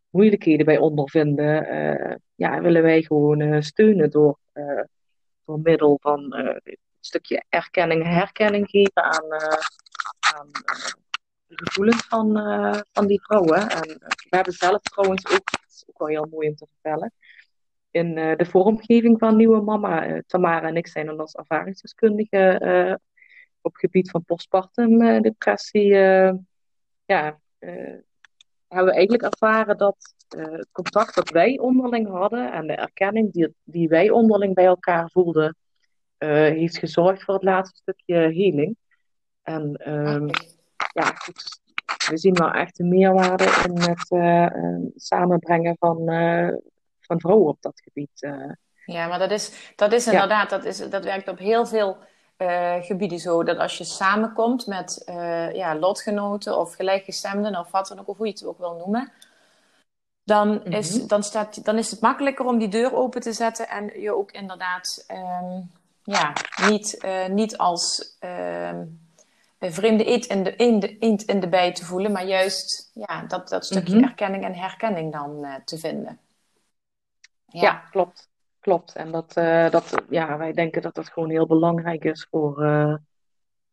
moeilijkheden bij ondervinden. ja, willen wij gewoon steunen door, door middel van een stukje erkenning en herkenning geven aan, aan de gevoelens van, van die vrouwen. En we hebben zelf trouwens ook, dat is ook wel heel mooi om te vertellen in uh, de vormgeving van Nieuwe Mama. Uh, Tamara en ik zijn dan als ervaringsdeskundige uh, op gebied van postpartum depressie. ja, hebben we eigenlijk ervaren dat het contact dat wij onderling hadden en de erkenning die, die wij onderling bij elkaar voelden, heeft gezorgd voor het laatste stukje healing. En um, ja, goed, we zien wel echt de meerwaarde in het samenbrengen van van vrouwen op dat gebied. Eh. Ja, maar dat is, dat is inderdaad, dat, is, dat werkt op heel veel uh, gebieden zo. Dat als je samenkomt met uh, ja, lotgenoten of gelijkgestemden of wat dan ook, of hoe je het ook wil noemen. Dan is, mhm. dan, staat, dan is het makkelijker om die deur open te zetten en je ook inderdaad um, ja, niet, uh, niet als um, vreemde eend in, de, eend, in de bij te voelen, maar juist ja, dat, dat stukje mm erkenning en herkenning dan te vinden. Ja, klopt. Klopt. En dat, uh, dat, ja, wij denken dat dat gewoon heel belangrijk is voor, uh,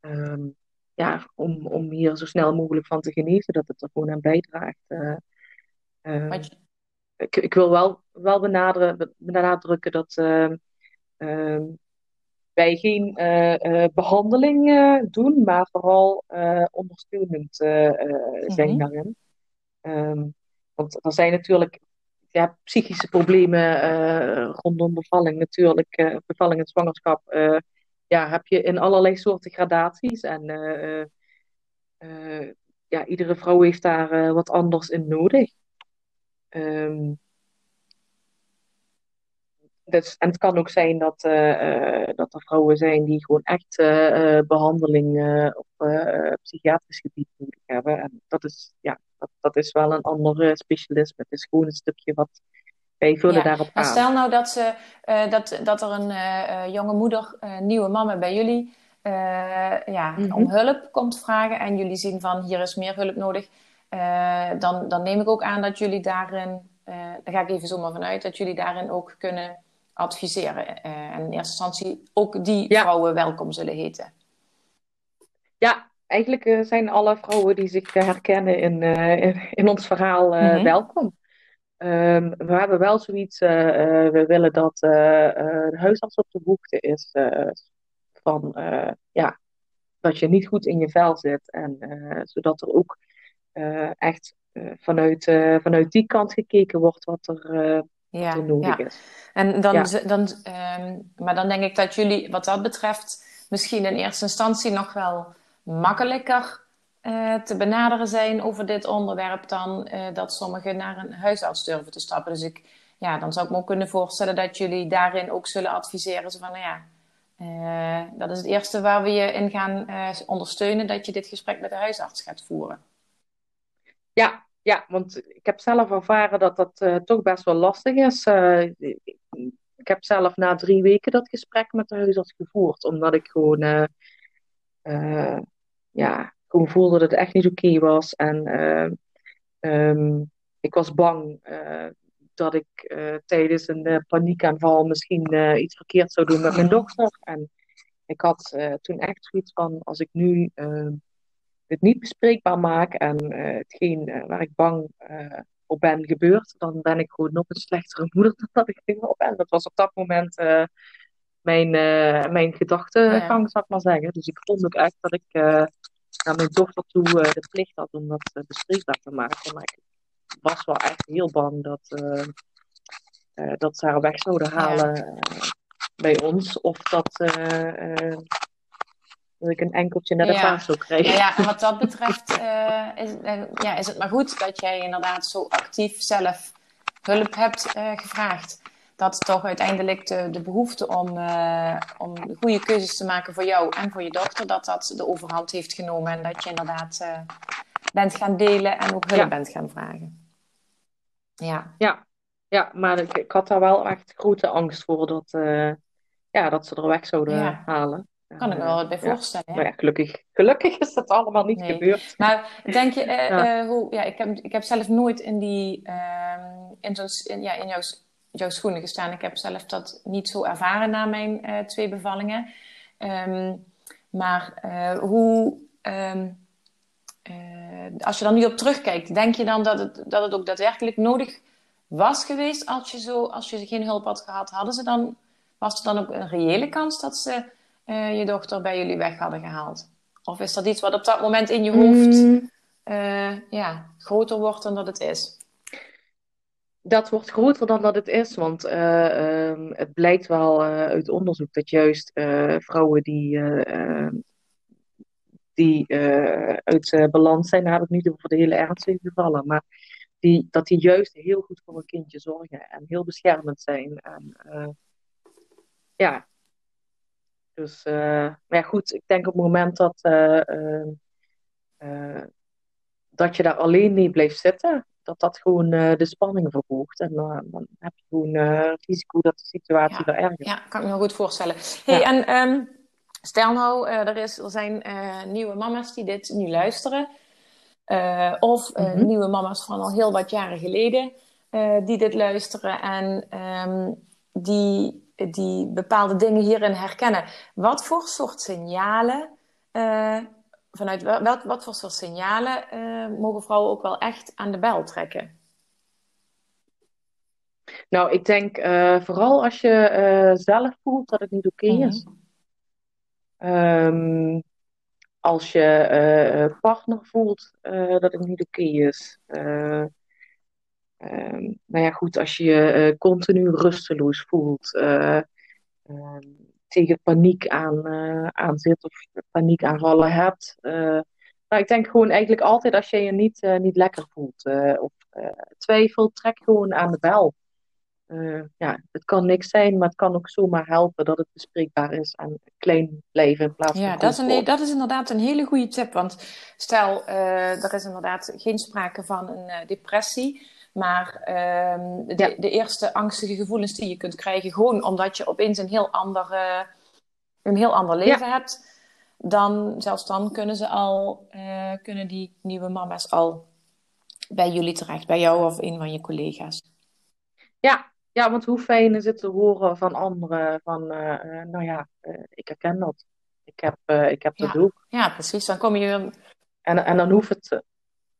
um, ja, om, om hier zo snel mogelijk van te genezen, dat het er gewoon aan bijdraagt. Uh, ik, ik wil wel, wel benaderen, benadrukken dat ehm, ehm, wij geen behandeling doen, maar vooral ondersteunend zijn mm daarin. want er zijn natuurlijk ja, psychische problemen uh, rondom bevalling natuurlijk. Uh, bevalling en zwangerschap uh, ja, heb je in allerlei soorten gradaties. En ja, iedere vrouw heeft daar wat anders in nodig. Um, dus, en het kan ook zijn dat, dat er vrouwen zijn die gewoon echt behandeling op psychiatrisch gebied nodig hebben. En dat is, ja, dat, dat is wel een ander specialisme. Het is gewoon een stukje wat wij vullen daarop aan. Stel nou dat, ze, uh, dat, dat er een uh, jonge moeder, uh, nieuwe mama bij jullie, ja, mm -hmm. om hulp komt vragen en jullie zien van hier is meer hulp nodig. dan, dan neem ik ook aan dat jullie daarin, daar ga ik even zo maar vanuit, dat jullie daarin ook kunnen adviseren. en in eerste instantie ook die ja. vrouwen welkom zullen heten. Ja, eigenlijk uh, zijn alle vrouwen die zich herkennen in, in, in, ons verhaal mm -hmm. welkom. Um, we hebben wel zoiets, we willen dat de huisarts op de hoogte is van ja, dat je niet goed in je vel zit. En zodat er ook echt vanuit, vanuit die kant gekeken wordt wat er ja, nodig ja. is. En dan, dan, ehm, maar dan denk ik dat jullie wat dat betreft misschien in eerste instantie nog wel makkelijker uh, te benaderen zijn over dit onderwerp dan uh, dat sommigen naar een huisarts durven te stappen. Dus ik, ja, dan zou ik me ook kunnen voorstellen dat jullie daarin ook zullen adviseren. Zo van, nou ja, uh, dat is het eerste waar we je in gaan ondersteunen, dat je dit gesprek met de huisarts gaat voeren. Ja, ja, want ik heb zelf ervaren dat dat toch best wel lastig is. ik heb zelf na drie weken dat gesprek met de huisarts gevoerd, omdat ik gewoon ja, gewoon voelde dat het echt niet oké was. En um, ik was bang dat ik tijdens een paniekaanval misschien iets verkeerd zou doen met mijn dochter. En ik had toen echt zoiets van, als ik nu ehm, het niet bespreekbaar maak en hetgeen waar ik bang op ben gebeurd, dan ben ik gewoon nog een slechtere moeder dan dat ik nu op ben. Dat was op dat moment mijn, mijn gedachtegang, ja. zou ik maar zeggen. Dus ik vond ook echt dat ik naar mijn dochter toe de plicht had om dat bespreekbaar te maken. Maar ik was wel echt heel bang dat, dat ze haar weg zouden halen bij ons. Of dat, dat ik een enkeltje naar de ja. zou krijgen. Ja, en wat dat betreft is, ja, is het maar goed dat jij inderdaad zo actief zelf hulp hebt gevraagd dat toch uiteindelijk de, de behoefte om, om goede keuzes te maken voor jou en voor je dochter, dat dat de overhand heeft genomen en dat je inderdaad bent gaan delen en ook hulp bent gaan vragen. Ja, ja. ja maar ik, ik had daar wel echt grote angst voor dat, ja, dat ze er weg zouden halen. Kan ik me wel bij voorstellen. Maar ja, gelukkig, gelukkig is dat allemaal niet gebeurd. Maar denk je, ja. hoe, ja, ik, heb, ik heb zelf nooit in die, ehm, in, in, ja, in jouw jouw schoenen gestaan. Ik heb zelf dat niet zo ervaren na mijn twee bevallingen. Um, maar hoe, um, uh, als je dan nu op terugkijkt, denk je dan dat het, dat het ook daadwerkelijk nodig was geweest als je, zo, als je geen hulp had gehad? Hadden ze dan, was er dan ook een reële kans dat ze je dochter bij jullie weg hadden gehaald? Of is dat iets wat op dat moment in je hoofd mm. ja, groter wordt dan dat het is? dat wordt groter dan dat het is, want uh, um, het blijkt wel uit onderzoek dat juist vrouwen die, ehm, die uit balans zijn, daar heb ik niet over de hele ernstige gevallen, maar die, dat die juist heel goed voor een kindje zorgen en heel beschermend zijn. En, ja, dus, maar ja, goed, ik denk op het moment dat, ehm, dat je daar alleen mee blijft zitten, dat dat gewoon de spanning verhoogt. En dan heb je gewoon het risico dat de situatie ja. erger Ja, kan ik me goed voorstellen. Hey, ja. En um, stel nou, er, is, er zijn nieuwe mama's die dit nu luisteren. of mm -hmm. nieuwe mama's van al heel wat jaren geleden die dit luisteren. En um, die, die bepaalde dingen hierin herkennen. Wat voor soort signalen vanuit welk, wat voor soort signalen uh, mogen vrouwen ook wel echt aan de bel trekken? Nou, ik denk uh, vooral als je zelf voelt dat het niet oké okay is. Mm -hmm. um, als je partner voelt dat het niet oké okay is. Um, nou ja, goed, als je je continu rusteloos voelt. Um, tegen paniek aan, uh, aan zit of paniekaanvallen hebt. Uh, nou, ik denk gewoon eigenlijk altijd als je je niet, niet lekker voelt of twijfelt, trek gewoon aan de bel. ja, het kan niks zijn, maar het kan ook zomaar helpen dat het bespreekbaar is en klein blijven in plaats van. Ja, dat is, een, dat is inderdaad een hele goede tip. Want stel, er is inderdaad geen sprake van een depressie. Maar um, de, ja. de, eerste angstige gevoelens die je kunt krijgen, gewoon omdat je opeens een heel ander, uh, een heel ander leven ja. hebt, dan, zelfs dan kunnen ze al, uh, kunnen die nieuwe mama's al bij jullie terecht, bij jou of een van je collega's. Ja, ja want hoe fijn is het te horen van anderen van, uh, nou ja, ik herken dat. Ik heb, ik heb dat ja. ook. Ja, precies. Dan kom je... En, en dan hoeft het,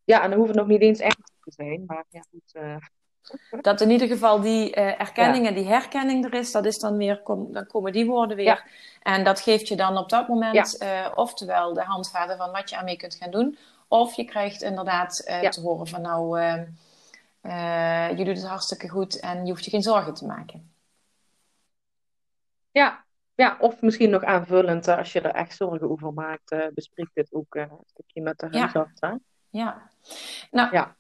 ja, en dan hoeft het nog niet eens echt te zijn. Maar ja, goed. Uh... Dat in ieder geval die uh, erkenning en die herkenning er is, dat is dan weer, kom, dan komen die woorden weer. Ja. En dat geeft je dan op dat moment ja. uh, oftewel de handvaten van wat je aan mee kunt gaan doen. Of je krijgt inderdaad te horen van nou, je doet het hartstikke goed en je hoeft je geen zorgen te maken. Ja, ja, of misschien nog aanvullend, als je er echt zorgen over maakt, bespreek dit ook een stukje met de huisarts. Ja. ja. Nou, ja.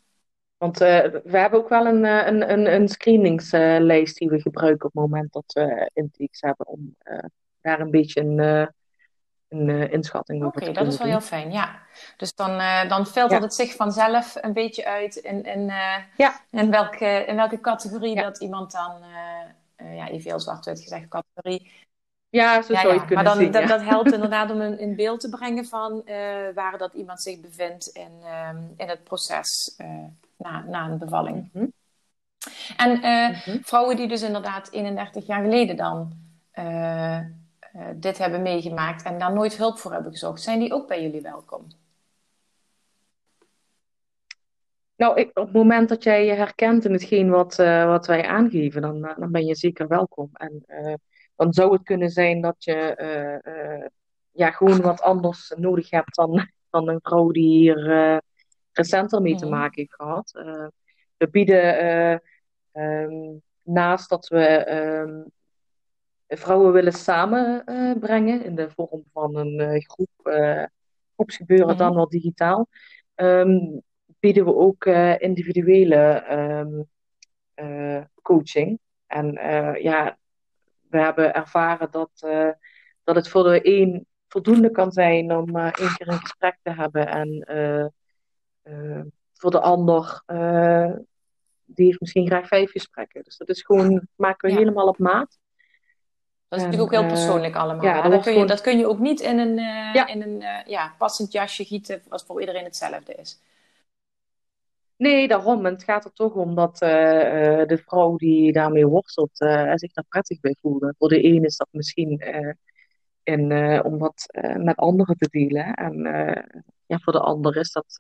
Want uh, we hebben ook wel een, een, een, een screeningslijst die we gebruiken op het moment dat we intakes hebben. Om uh, daar een beetje een, een inschatting over te doen. Oké, dat is wel heel fijn, ja. Dus dan, dan filtert ja. het zich vanzelf een beetje uit in, in, ja. in, welke, in welke categorie dat iemand dan, ja, even heel zwart-wit gezegd, categorie ja, zo zou je kunnen maar dan, zien. Dat, dat helpt inderdaad om een, in beeld te brengen van uh, waar dat iemand zich bevindt in, um, in het proces uh, na, na een bevalling. Mm -hmm. En uh, mm -hmm. vrouwen die dus inderdaad 31 jaar geleden dan dit hebben meegemaakt en daar nooit hulp voor hebben gezocht, zijn die ook bij jullie welkom? Nou, ik, op het moment dat jij je herkent in hetgeen wat, wat wij aangeven, dan, dan ben je zeker welkom. En dan zou het kunnen zijn dat je ja, gewoon wat anders nodig hebt dan, dan een vrouw die hier recenter mee te maken heeft gehad. we bieden um, naast dat we um, vrouwen willen samenbrengen in de vorm van een groep, groepsgebeuren, mm-hmm. dan wel digitaal, um, bieden we ook individuele coaching. En ja, we hebben ervaren dat, dat het voor de een voldoende kan zijn om één keer een gesprek te hebben. En voor de ander, die heeft misschien graag vijf gesprekken. Dus dat is gewoon, maken we ja. helemaal op maat. Dat is en, natuurlijk ook heel persoonlijk allemaal. Ja, dat, kun je, gewoon... dat kun je ook niet in een, ja. in een ja, passend jasje gieten als voor iedereen hetzelfde is. Nee, daarom. En het gaat er toch om dat uh, de vrouw die daarmee worstelt uh, zich daar prettig bij voelt. Voor de een is dat misschien uh, in, om wat met anderen te delen. En ja, voor de ander is dat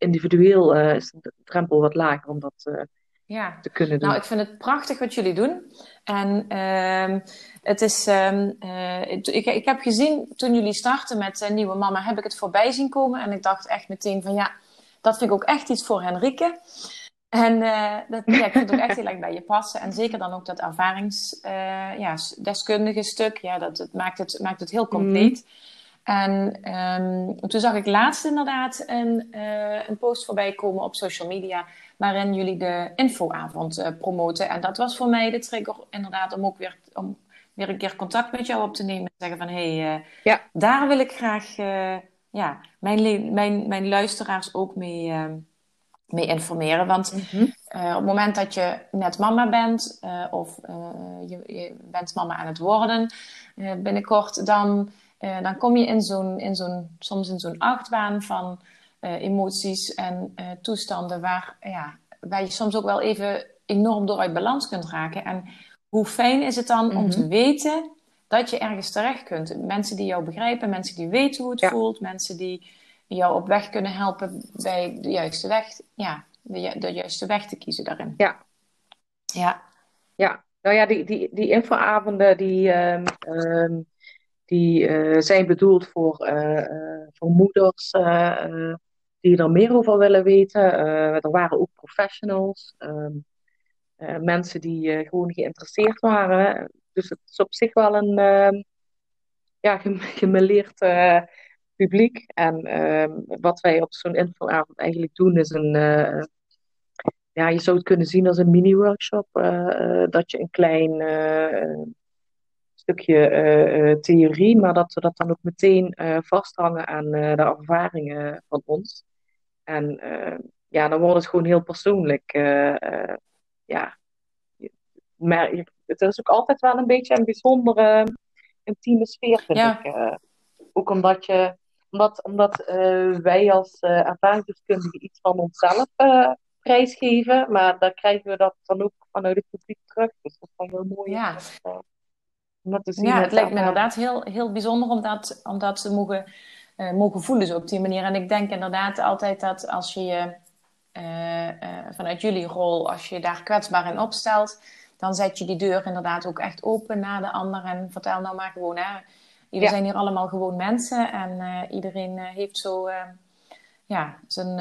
individueel is de drempel wat lager om dat ja. te kunnen doen. Nou, ik vind het prachtig wat jullie doen. En ehm, het is, um, ik, ik heb gezien toen jullie starten met Nieuwe Mama, heb ik het voorbij zien komen. En ik dacht echt meteen van ja dat vind ik ook echt iets voor Henrike. En uh, dat, ja, ik vind het ook echt heel erg bij je passen. En zeker dan ook dat ervaringsdeskundige uh, ja, stuk. Ja, dat, het maakt, het, maakt het heel compleet. Mm. En um, toen zag ik laatst inderdaad een, uh, een post voorbij komen op social media. Waarin jullie de infoavond uh, promoten. En dat was voor mij de trigger inderdaad om ook weer, om weer een keer contact met jou op te nemen. En zeggen van hé, hey, ja. daar wil ik graag ja, mijn, mijn, mijn luisteraars ook mee, uh, mee informeren. Want uh, op het moment dat je net mama bent of je, je, bent mama aan het worden binnenkort, dan, dan kom je in zo'n, in zo'n, soms in zo'n achtbaan van emoties en toestanden waar, ja, waar je soms ook wel even enorm door uit balans kunt raken. En hoe fijn is het dan om te weten dat je ergens terecht kunt. Mensen die jou begrijpen, mensen die weten hoe het ja. voelt, mensen die jou op weg kunnen helpen bij de juiste weg, ja, de, de juiste weg te kiezen daarin. Ja. Ja. Ja, nou ja, die, die, die infoavonden die, um, um, die uh, zijn bedoeld voor, uh, voor moeders die er meer over willen weten. er waren ook professionals, um, mensen die gewoon geïnteresseerd waren dus het is op zich wel een uh, ja, gemeleerd publiek. En uh, wat wij op zo'n infoavond eigenlijk doen is een... Ja, je zou het kunnen zien als een mini-workshop. Dat je een klein stukje theorie, maar dat we dat dan ook meteen vasthangen aan de ervaringen van ons. En ja, dan wordt het gewoon heel persoonlijk. ja, maar het is ook altijd wel een beetje een bijzondere intieme sfeer, vind ja. ik. Ook omdat je omdat, omdat uh, wij als uh, ervaringsdeskundigen iets van onszelf prijsgeven, maar dan krijgen we dat dan ook vanuit het publiek terug. Dus dat is wel heel mooi. Ja, om dat te zien ja het lijkt me inderdaad heel, heel bijzonder om dat, om dat te mogen, mogen voelen zo op die manier. En ik denk inderdaad altijd dat als je je vanuit jullie rol, als je daar kwetsbaar in opstelt, dan zet je die deur inderdaad ook echt open naar de ander. En vertel nou maar gewoon, hè. We ja. zijn hier allemaal gewoon mensen. En iedereen heeft zo ja, zijn,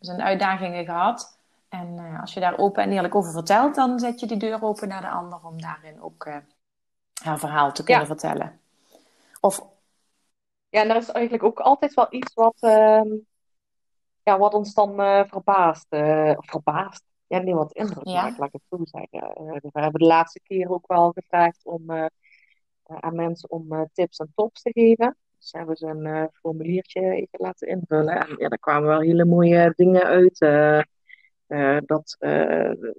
zijn uitdagingen gehad. En als je daar open en eerlijk over vertelt, dan zet je die deur open naar de ander om daarin ook haar verhaal te kunnen vertellen. Of... Ja, en er is eigenlijk ook altijd wel iets wat, ehm, ja, wat ons dan verbaast. of verbaast. Ja, nee, wat indruk ja. maakt, laat ik het zo zeggen. we hebben de laatste keer ook wel gevraagd om eh, aan mensen om eh, tips en tops te geven. Dus hebben ze een eh, formuliertje even laten invullen. En ja, daar kwamen wel hele mooie dingen uit. dat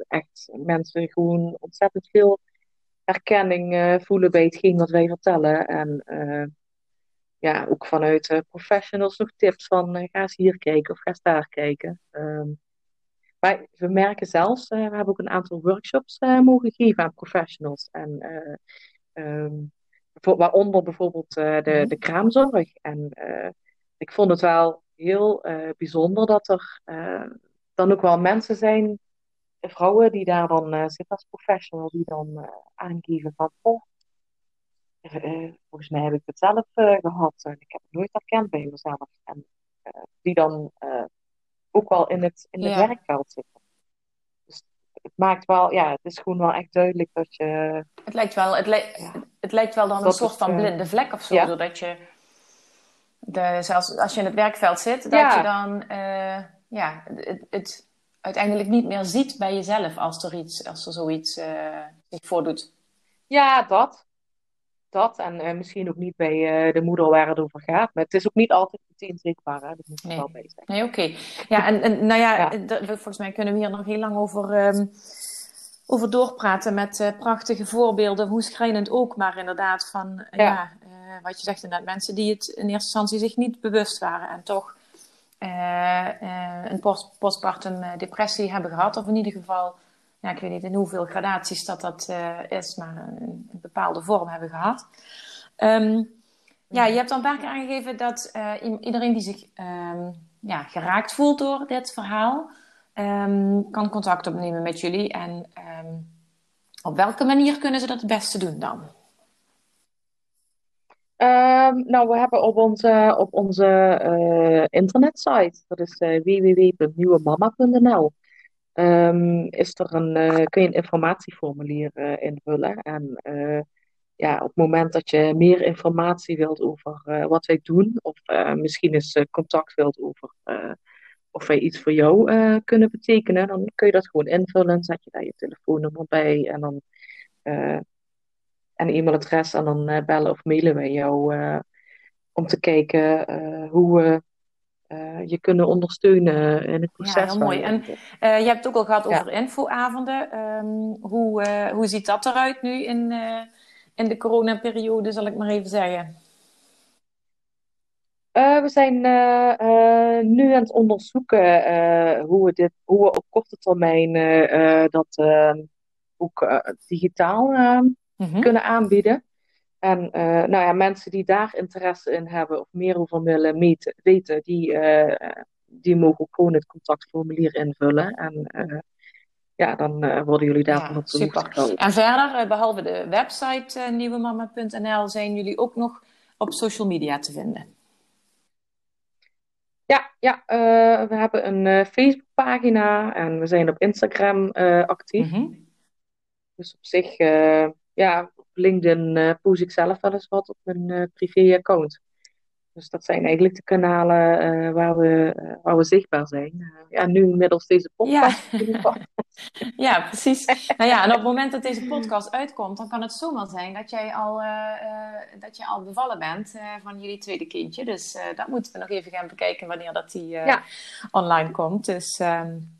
echt mensen gewoon ontzettend veel erkenning voelen bij hetgeen wat wij vertellen. En ja, ook vanuit professionals nog tips van ga eens hier kijken of ga eens daar kijken. Ehm, maar we merken zelfs, we hebben ook een aantal workshops mogen geven aan professionals. En um, waaronder bijvoorbeeld de, mhm. de kraamzorg. En ik vond het wel heel uh, bijzonder dat er dan ook wel mensen zijn, vrouwen die daar dan zitten als professional, die dan aangeven van, oh, volgens mij heb ik het zelf gehad en ik heb het nooit herkend bij mezelf. En die dan ook wel in het, in het werkveld zitten het maakt wel, ja, het is gewoon wel echt duidelijk dat je. Het lijkt wel, het, lijkt het lijkt wel dan een soort van eh, blinde vlek of zo, ja. doordat je, de, zelfs als je in het werkveld zit, dat je dan, uh, ja, het, het, uiteindelijk niet meer ziet bij jezelf als er iets, als er zoiets uh, zich voordoet. Ja, dat. Dat. En misschien ook niet bij de moeder waar het over gaat. Maar het is ook niet altijd meteen zichtbaar. Hè? Dat moet nee. wel bij Nee, oké. Ja, en, en, nou ja, volgens mij kunnen we hier nog heel lang over, um, over doorpraten met prachtige voorbeelden, hoe schrijnend ook, maar inderdaad van, ja, ja wat je zegt inderdaad, mensen die het in eerste instantie zich niet bewust waren en toch een post postpartum depressie hebben gehad, of in ieder geval, ja, ik weet niet in hoeveel gradaties dat dat is, maar een, een, bepaalde vorm hebben gehad. Um, ja, je hebt al een paar keer aangegeven dat iedereen die zich um, ja, geraakt voelt door dit verhaal, um, kan contact opnemen met jullie. En op welke manier kunnen ze dat het beste doen dan? Nou, we hebben op onze, op onze uh, internetsite, dat is uh, www.nieuwemama.nl, is er een, kun je een informatieformulier invullen. En ja, op het moment dat je meer informatie wilt over wat wij doen, of misschien eens contact wilt over of wij iets voor jou kunnen betekenen, dan kun je dat gewoon invullen. Zet je daar je telefoonnummer bij en dan een e-mailadres en dan bellen of mailen wij jou om te kijken hoe we je kunnen ondersteunen in het proces. Ja, heel mooi. En je hebt het ook al gehad over infoavonden. Um, hoe, hoe ziet dat eruit nu in in de coronaperiode, zal ik maar even zeggen? Uh, we zijn uh, uh, nu aan het onderzoeken hoe, we dit, hoe we op korte termijn dat ook digitaal mm-hmm. kunnen aanbieden. En nou ja, mensen die daar interesse in hebben of meer over willen meten, weten, die, die mogen ook gewoon het contactformulier invullen. En ja, dan worden jullie daarvan ja, op de. En verder, behalve de website nieuwemama.nl, zijn jullie ook nog op social media te vinden? Ja, ja we hebben een Facebookpagina en we zijn op Instagram actief. Mm -hmm. Dus op zich, ja, op LinkedIn poes ik zelf wel eens wat op mijn privé-account. Dus dat zijn eigenlijk de kanalen uh, waar, we, uh, waar we zichtbaar zijn. Uh, ja, nu middels deze podcast. Ja. ja, precies. nou ja, en op het moment dat deze podcast uitkomt, dan kan het zomaar zijn dat jij al, dat je al bevallen bent van jullie tweede kindje. Dus dat moeten we nog even gaan bekijken wanneer dat die ja. online komt. Dus, um...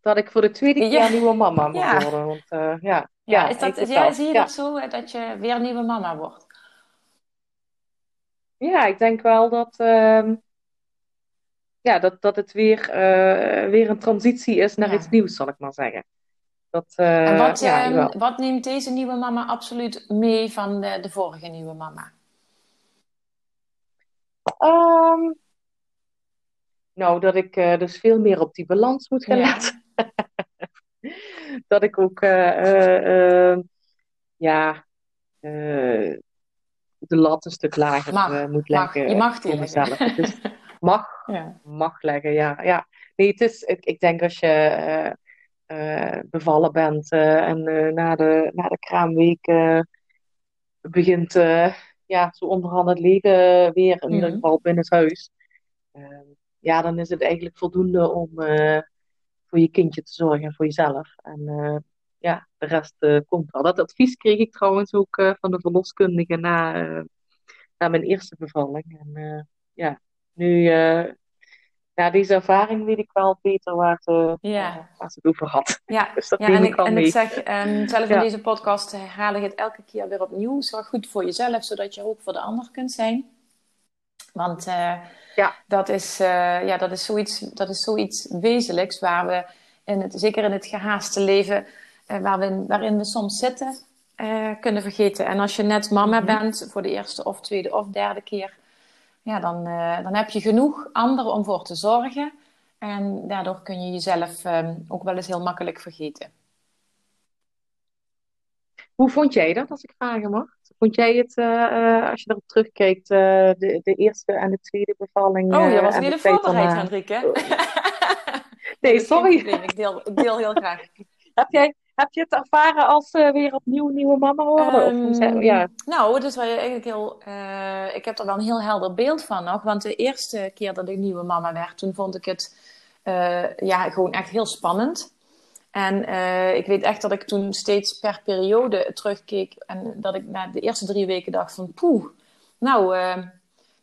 Dat ik voor de tweede keer ja. nieuwe mama moet worden. Want, ja, ja, is dat, zie je dat zo, dat je weer nieuwe mama wordt? ja, ik denk wel dat, uh, ja, dat, dat het weer, uh, weer een transitie is naar iets nieuws, zal ik maar zeggen. Dat, uh, en wat, ja, um, wat neemt deze nieuwe mama absoluut mee van de, de vorige nieuwe mama? Um, nou, dat ik uh, dus veel meer op die balans moet gaan ja. letten. dat ik ook, ja, de lat een stuk lager mag, moet leggen. Mag. Je mag die mezelf. Dus mag, ja. mag leggen, ja. ja. nee, het is, ik, ik denk als je bevallen bent en na, de, na de kraamweek begint ja, zo onderhand het leven weer, in ieder mhm. geval binnen het huis. Ja, dan is het eigenlijk voldoende om voor je kindje te zorgen en voor jezelf. En ja, de rest uh, komt wel. Dat advies kreeg ik trouwens ook uh, van de verloskundige na, na mijn eerste bevalling. En ja, nu, na deze ervaring weet ik wel beter waar ze, ja. waar ze het over had. Ja, dus dat ja en, ik, en ik zeg, um, zelf in deze podcast herhaal ik het elke keer weer opnieuw. Zorg goed voor jezelf, zodat je ook voor de ander kunt zijn. Want ja. dat, is, ja, dat, is zoiets, dat is zoiets wezenlijks waar we, in het, zeker in het gehaaste leven uh, waar we, waarin we soms zitten, kunnen vergeten. En als je net mama mhm. bent voor de eerste of tweede of derde keer, ja, dan, dan heb je genoeg anderen om voor te zorgen. En daardoor kun je jezelf um, ook wel eens heel makkelijk vergeten. Hoe vond jij dat, als ik vragen mag? Vond jij het, als je erop terugkijkt, de, de eerste en de tweede bevalling? Oh, je was weer de voorbereid, Hendrike. nee, sorry. Ik deel, ik deel heel graag. heb, jij, heb je het ervaren als uh, weer opnieuw nieuwe mama worden? of, ehm, ja. Nou, is wel eigenlijk heel. Ik heb er wel een heel helder beeld van nog. Want de eerste keer dat ik nieuwe mama werd, toen vond ik het ja, gewoon echt heel spannend. En ik weet echt dat ik toen steeds per periode terugkeek. En dat ik na de eerste drie weken dacht van poeh, nou,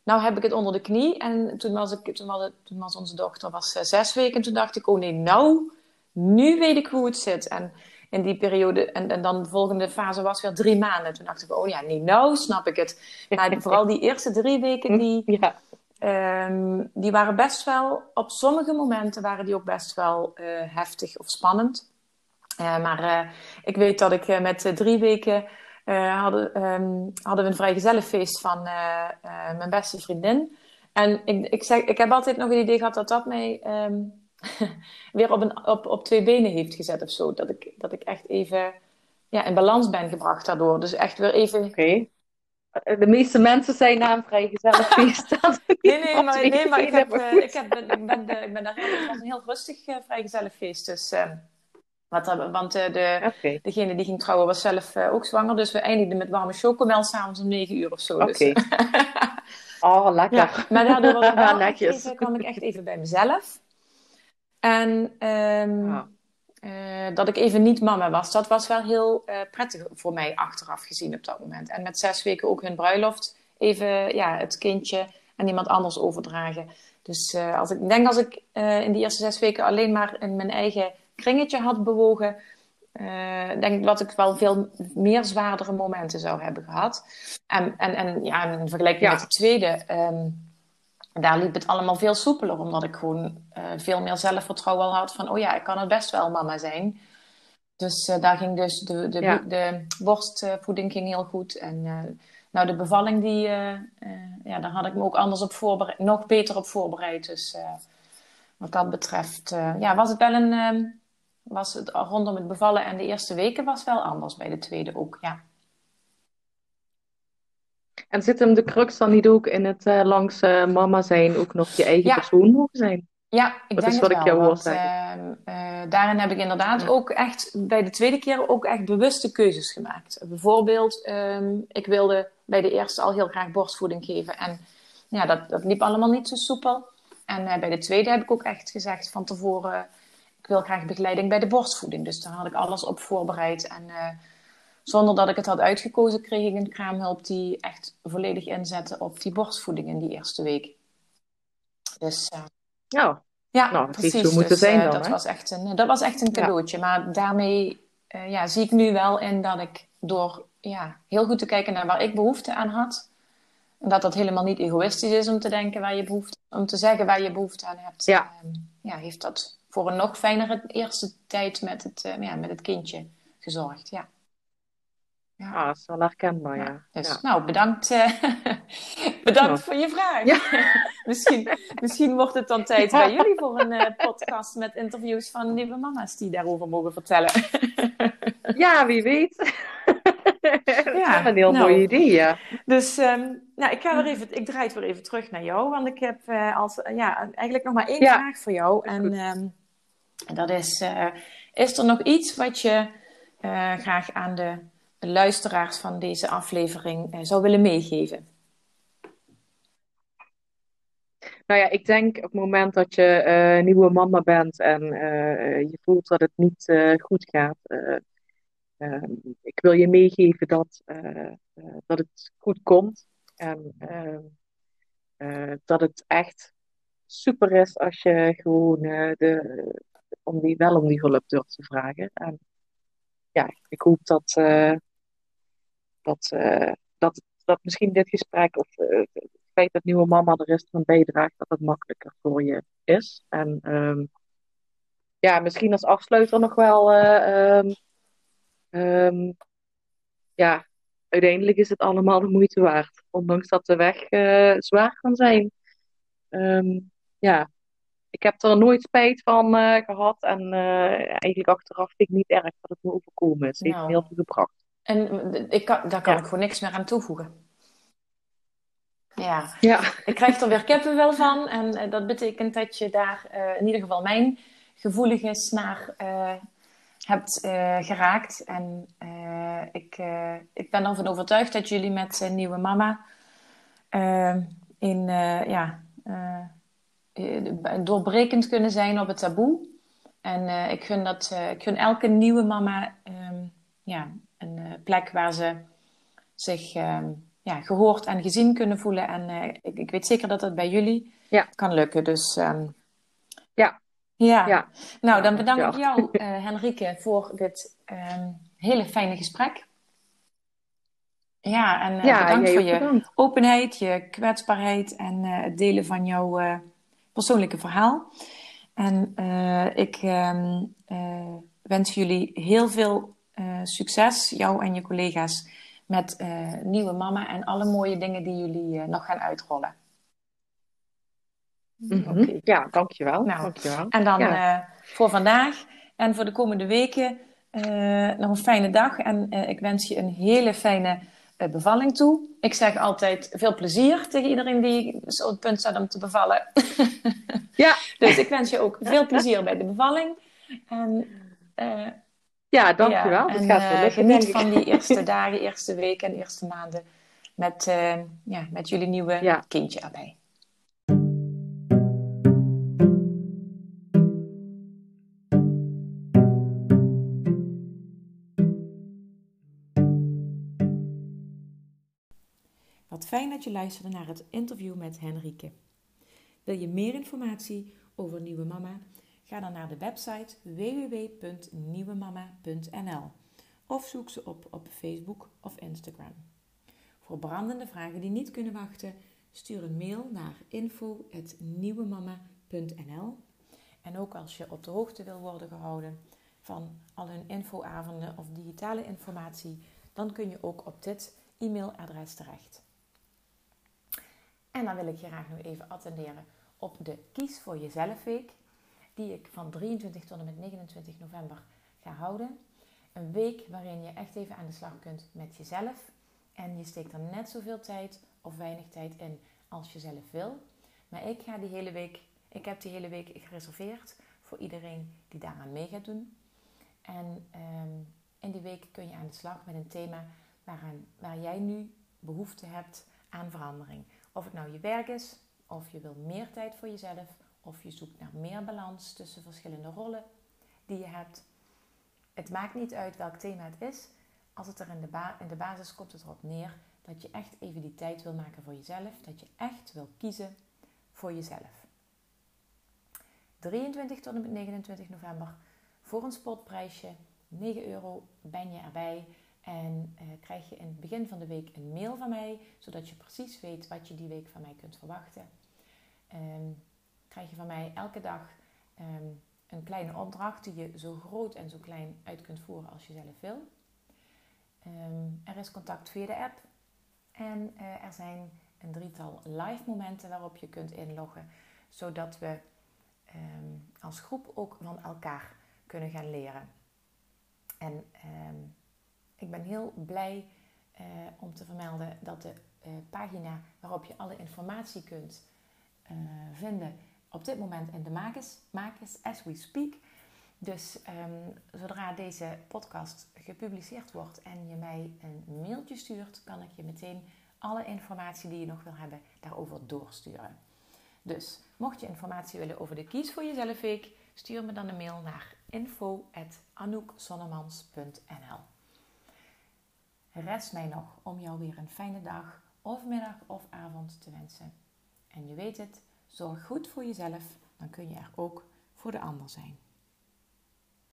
nou heb ik het onder de knie. En toen was, ik, toen was, het, toen was onze dochter was, zes weken. En toen dacht ik, oh nee, nou, nu weet ik hoe het zit. En in die periode. En, en dan de volgende fase was weer drie maanden. Toen dacht ik, oh ja, niet nou snap ik het. Maar vooral die eerste drie weken, die, ja. Um, die waren best wel, op sommige momenten waren die ook best wel uh, heftig of spannend. Uh, maar uh, ik weet dat ik met drie weken hadden, um, hadden we een vrijgezellenfeest van mijn beste vriendin. En ik, ik, zeg, ik heb altijd nog een idee gehad dat dat mij um, weer op, een, op, op twee benen heeft gezet of zo. Dat ik, dat ik echt even ja, in balans ben gebracht daardoor. Dus echt weer even... Oké. De meeste mensen zijn na een vrij gezellig feest. nee, nee, maar, nee, maar ik, heb, uh, ik, heb, ik, ben, de, ik ben daar het was een heel rustig uh, vrijgezellig feest. Dus, uh, wat, want de, okay. degene die ging trouwen was zelf ook zwanger. Dus we eindigden met warme chocomel s'avonds om negen uur of zo. Oké. Okay. Dus. oh, lekker. Ja, maar daardoor was wel kwam ik echt even bij mezelf. En um, uh, dat ik even niet mama was, dat was wel heel uh, prettig voor mij achteraf gezien op dat moment. En met zes weken ook hun bruiloft, even ja, het kindje aan iemand anders overdragen. Dus uh, als ik denk als ik in die eerste zes weken alleen maar in mijn eigen kringetje had bewogen, denk ik dat ik wel veel meer zwaardere momenten zou hebben gehad. En, en, en ja, in vergelijking ja. met de tweede. Um, daar liep het allemaal veel soepeler, omdat ik gewoon uh, veel meer zelfvertrouwen al had van, oh ja, ik kan het best wel mama zijn. Dus uh, daar ging dus de, de, ja. de, borstvoeding ging heel goed. En uh, nou, de bevalling, die, ja, daar had ik me ook anders op voorbereid, nog beter op voorbereid. Dus wat dat betreft, ja, was het wel een, was het rondom het bevallen en de eerste weken was wel anders bij de tweede ook, ja. En zit hem de crux dan niet ook in het uh, langs uh, mama zijn ook nog je eigen persoon mogen zijn? Ja, ik dat denk is wat ik jou want, uh, daarin heb ik inderdaad ook echt bij de tweede keer ook echt bewuste keuzes gemaakt. Bijvoorbeeld, um, ik wilde bij de eerste al heel graag borstvoeding geven. En ja, dat, dat liep allemaal niet zo soepel. En bij de tweede heb ik ook echt gezegd van tevoren, ik wil graag begeleiding bij de borstvoeding. Dus daar had ik alles op voorbereid. En zonder dat ik het had uitgekozen, kreeg ik een kraamhulp die echt volledig inzette op die borstvoeding in die eerste week. Dus uh, ja, ja nou, precies. Moeten dus, zijn uh, dan, dat, was echt een, dat was echt een cadeautje. Ja. Maar daarmee uh, ja, zie ik nu wel in dat ik door ja, heel goed te kijken naar waar ik behoefte aan had. En dat dat helemaal niet egoïstisch is om te denken waar je behoefte, om te zeggen waar je behoefte aan hebt. Ja. Ehm, ja, heeft dat voor een nog fijnere eerste tijd met het, ja, met het kindje gezorgd. Ja. Ja, ah, dat is wel herkenbaar, ja. Dus, Nou, bedankt, uh, bedankt voor je vraag. misschien, misschien wordt het dan tijd bij jullie voor een uh, podcast met interviews van nieuwe mama's die daarover mogen vertellen. ja, wie weet. ja, een heel nou, mooi idee, ja. Dus, um, Nou, ik, ga weer even, ik draai het weer even terug naar jou, want ik heb uh, als, ja, eigenlijk nog maar één vraag voor jou. En ehm, dat is, is er nog iets wat je graag aan de luisteraars van deze aflevering zou willen meegeven? Nou ja, ik denk op het moment dat je uh, nieuwe mama bent en uh, je voelt dat het niet goed gaat, ehm, ik wil je meegeven dat, dat het goed komt. En ehm, dat het echt super is als je gewoon de, om die, wel om die hulp durft te vragen. En ja, ik hoop dat, dat, dat, dat misschien dit gesprek of feit dat nieuwe mama er is van bijdraagt, dat het makkelijker voor je is. En um, ja, misschien als afsluiter nog wel. Uh, um, ja, uiteindelijk is het allemaal de moeite waard. Ondanks dat de weg uh, zwaar kan zijn. Um, ja, ik heb er nooit spijt van uh, gehad. En uh, eigenlijk achteraf vind ik niet erg dat het me overkomen is. Het heeft me nou. heel veel gebracht. En ik kan, daar kan ik gewoon niks meer aan toevoegen. Ja. ja, ik krijg er weer kippenvel van. En uh, dat betekent dat je daar uh, in ieder geval mijn gevoelige snaar uh, hebt geraakt. En ik, ik ben ervan overtuigd dat jullie met Nieuwe Mama in, ja, doorbrekend kunnen zijn op het taboe. En ik, gun dat, ik gun elke nieuwe mama um, ja, een plek waar ze zich... Um, ja, gehoord en gezien kunnen voelen. En uh, ik, ik, weet zeker dat dat bij jullie ja. kan lukken. Dus um, ja. ja. Ja. Nou, dan bedank ik jou, uh, Henrike, voor dit um, hele fijne gesprek. Ja, en uh, ja, bedankt voor je bedankt. openheid, je kwetsbaarheid en het delen van jouw persoonlijke verhaal. En ik wens jullie heel veel succes, jou en je collega's met uh, nieuwe mama en alle mooie dingen die jullie uh, nog gaan uitrollen. Mm -hmm. okay. Ja, dankjewel. Nou, dankjewel. En dan ja. voor vandaag en voor de komende weken nog een fijne dag. En ik wens je een hele fijne bevalling toe. Ik zeg altijd veel plezier tegen iedereen die zo op het punt staat om te bevallen. ja. dus ik wens je ook veel plezier bij de bevalling. En ja, dankjewel. Ja, en, gaat wel uh, geniet van die eerste dagen, eerste weken en eerste maanden met, uh, ja, met jullie nieuwe ja. kindje erbij. Wat fijn dat je luisterde naar het interview met Henrike. Wil je meer informatie over Nieuwe Mama? Ga dan naar de website www.nieuwemama.nl of zoek ze op op Facebook of Instagram. Voor brandende vragen die niet kunnen wachten, stuur een mail naar info.nieuwemama.nl. En ook als je op de hoogte wil worden gehouden van al hun infoavonden of digitale informatie, dan kun je ook op dit e-mailadres terecht. En dan wil ik je graag nog even attenderen op de Kies voor Jezelf Week die ik van 23 tot en met 29 november ga houden. Een week waarin je echt even aan de slag kunt met jezelf. En je steekt er net zoveel tijd of weinig tijd in als je zelf wil. Maar ik ga die hele week, ik heb die hele week gereserveerd voor iedereen die daaraan mee gaat doen. En um, in die week kun je aan de slag met een thema waar jij nu behoefte hebt aan verandering. Of het nou je werk is, of je wil meer tijd voor jezelf, of je zoekt naar meer balans tussen verschillende rollen die je hebt. Het maakt niet uit welk thema het is. Als het er in de, basis komt het erop neer dat je echt even die tijd wil maken voor jezelf. Dat je echt wil kiezen voor jezelf. 23 tot en met 29 november voor een spotprijsje. 9 euro ben je erbij. En eh, krijg je in het begin van de week een mail van mij, zodat je precies weet wat je die week van mij kunt verwachten. Um, krijg je van mij elke dag ehm, een kleine opdracht die je zo groot en zo klein uit kunt voeren als je zelf wil. Ehm, er is contact via de app en uh, er zijn een drietal live momenten waarop je kunt inloggen, zodat we ehm, als groep ook van elkaar kunnen gaan leren. En ik ben heel blij uh, om te vermelden dat de pagina waarop je alle informatie kunt vinden op dit moment in de makers, makers as we speak. Dus ehm, zodra deze podcast gepubliceerd wordt en je mij een mailtje stuurt, kan ik je meteen alle informatie die je nog wil hebben daarover doorsturen. Dus mocht je informatie willen over de Kies voor Jezelf Week, stuur me dan een mail naar info.anoukzonnemans.nl Rest mij nog om jou weer een fijne dag of middag of avond te wensen. En je weet het, zorg goed voor jezelf, dan kun je er ook voor de ander zijn.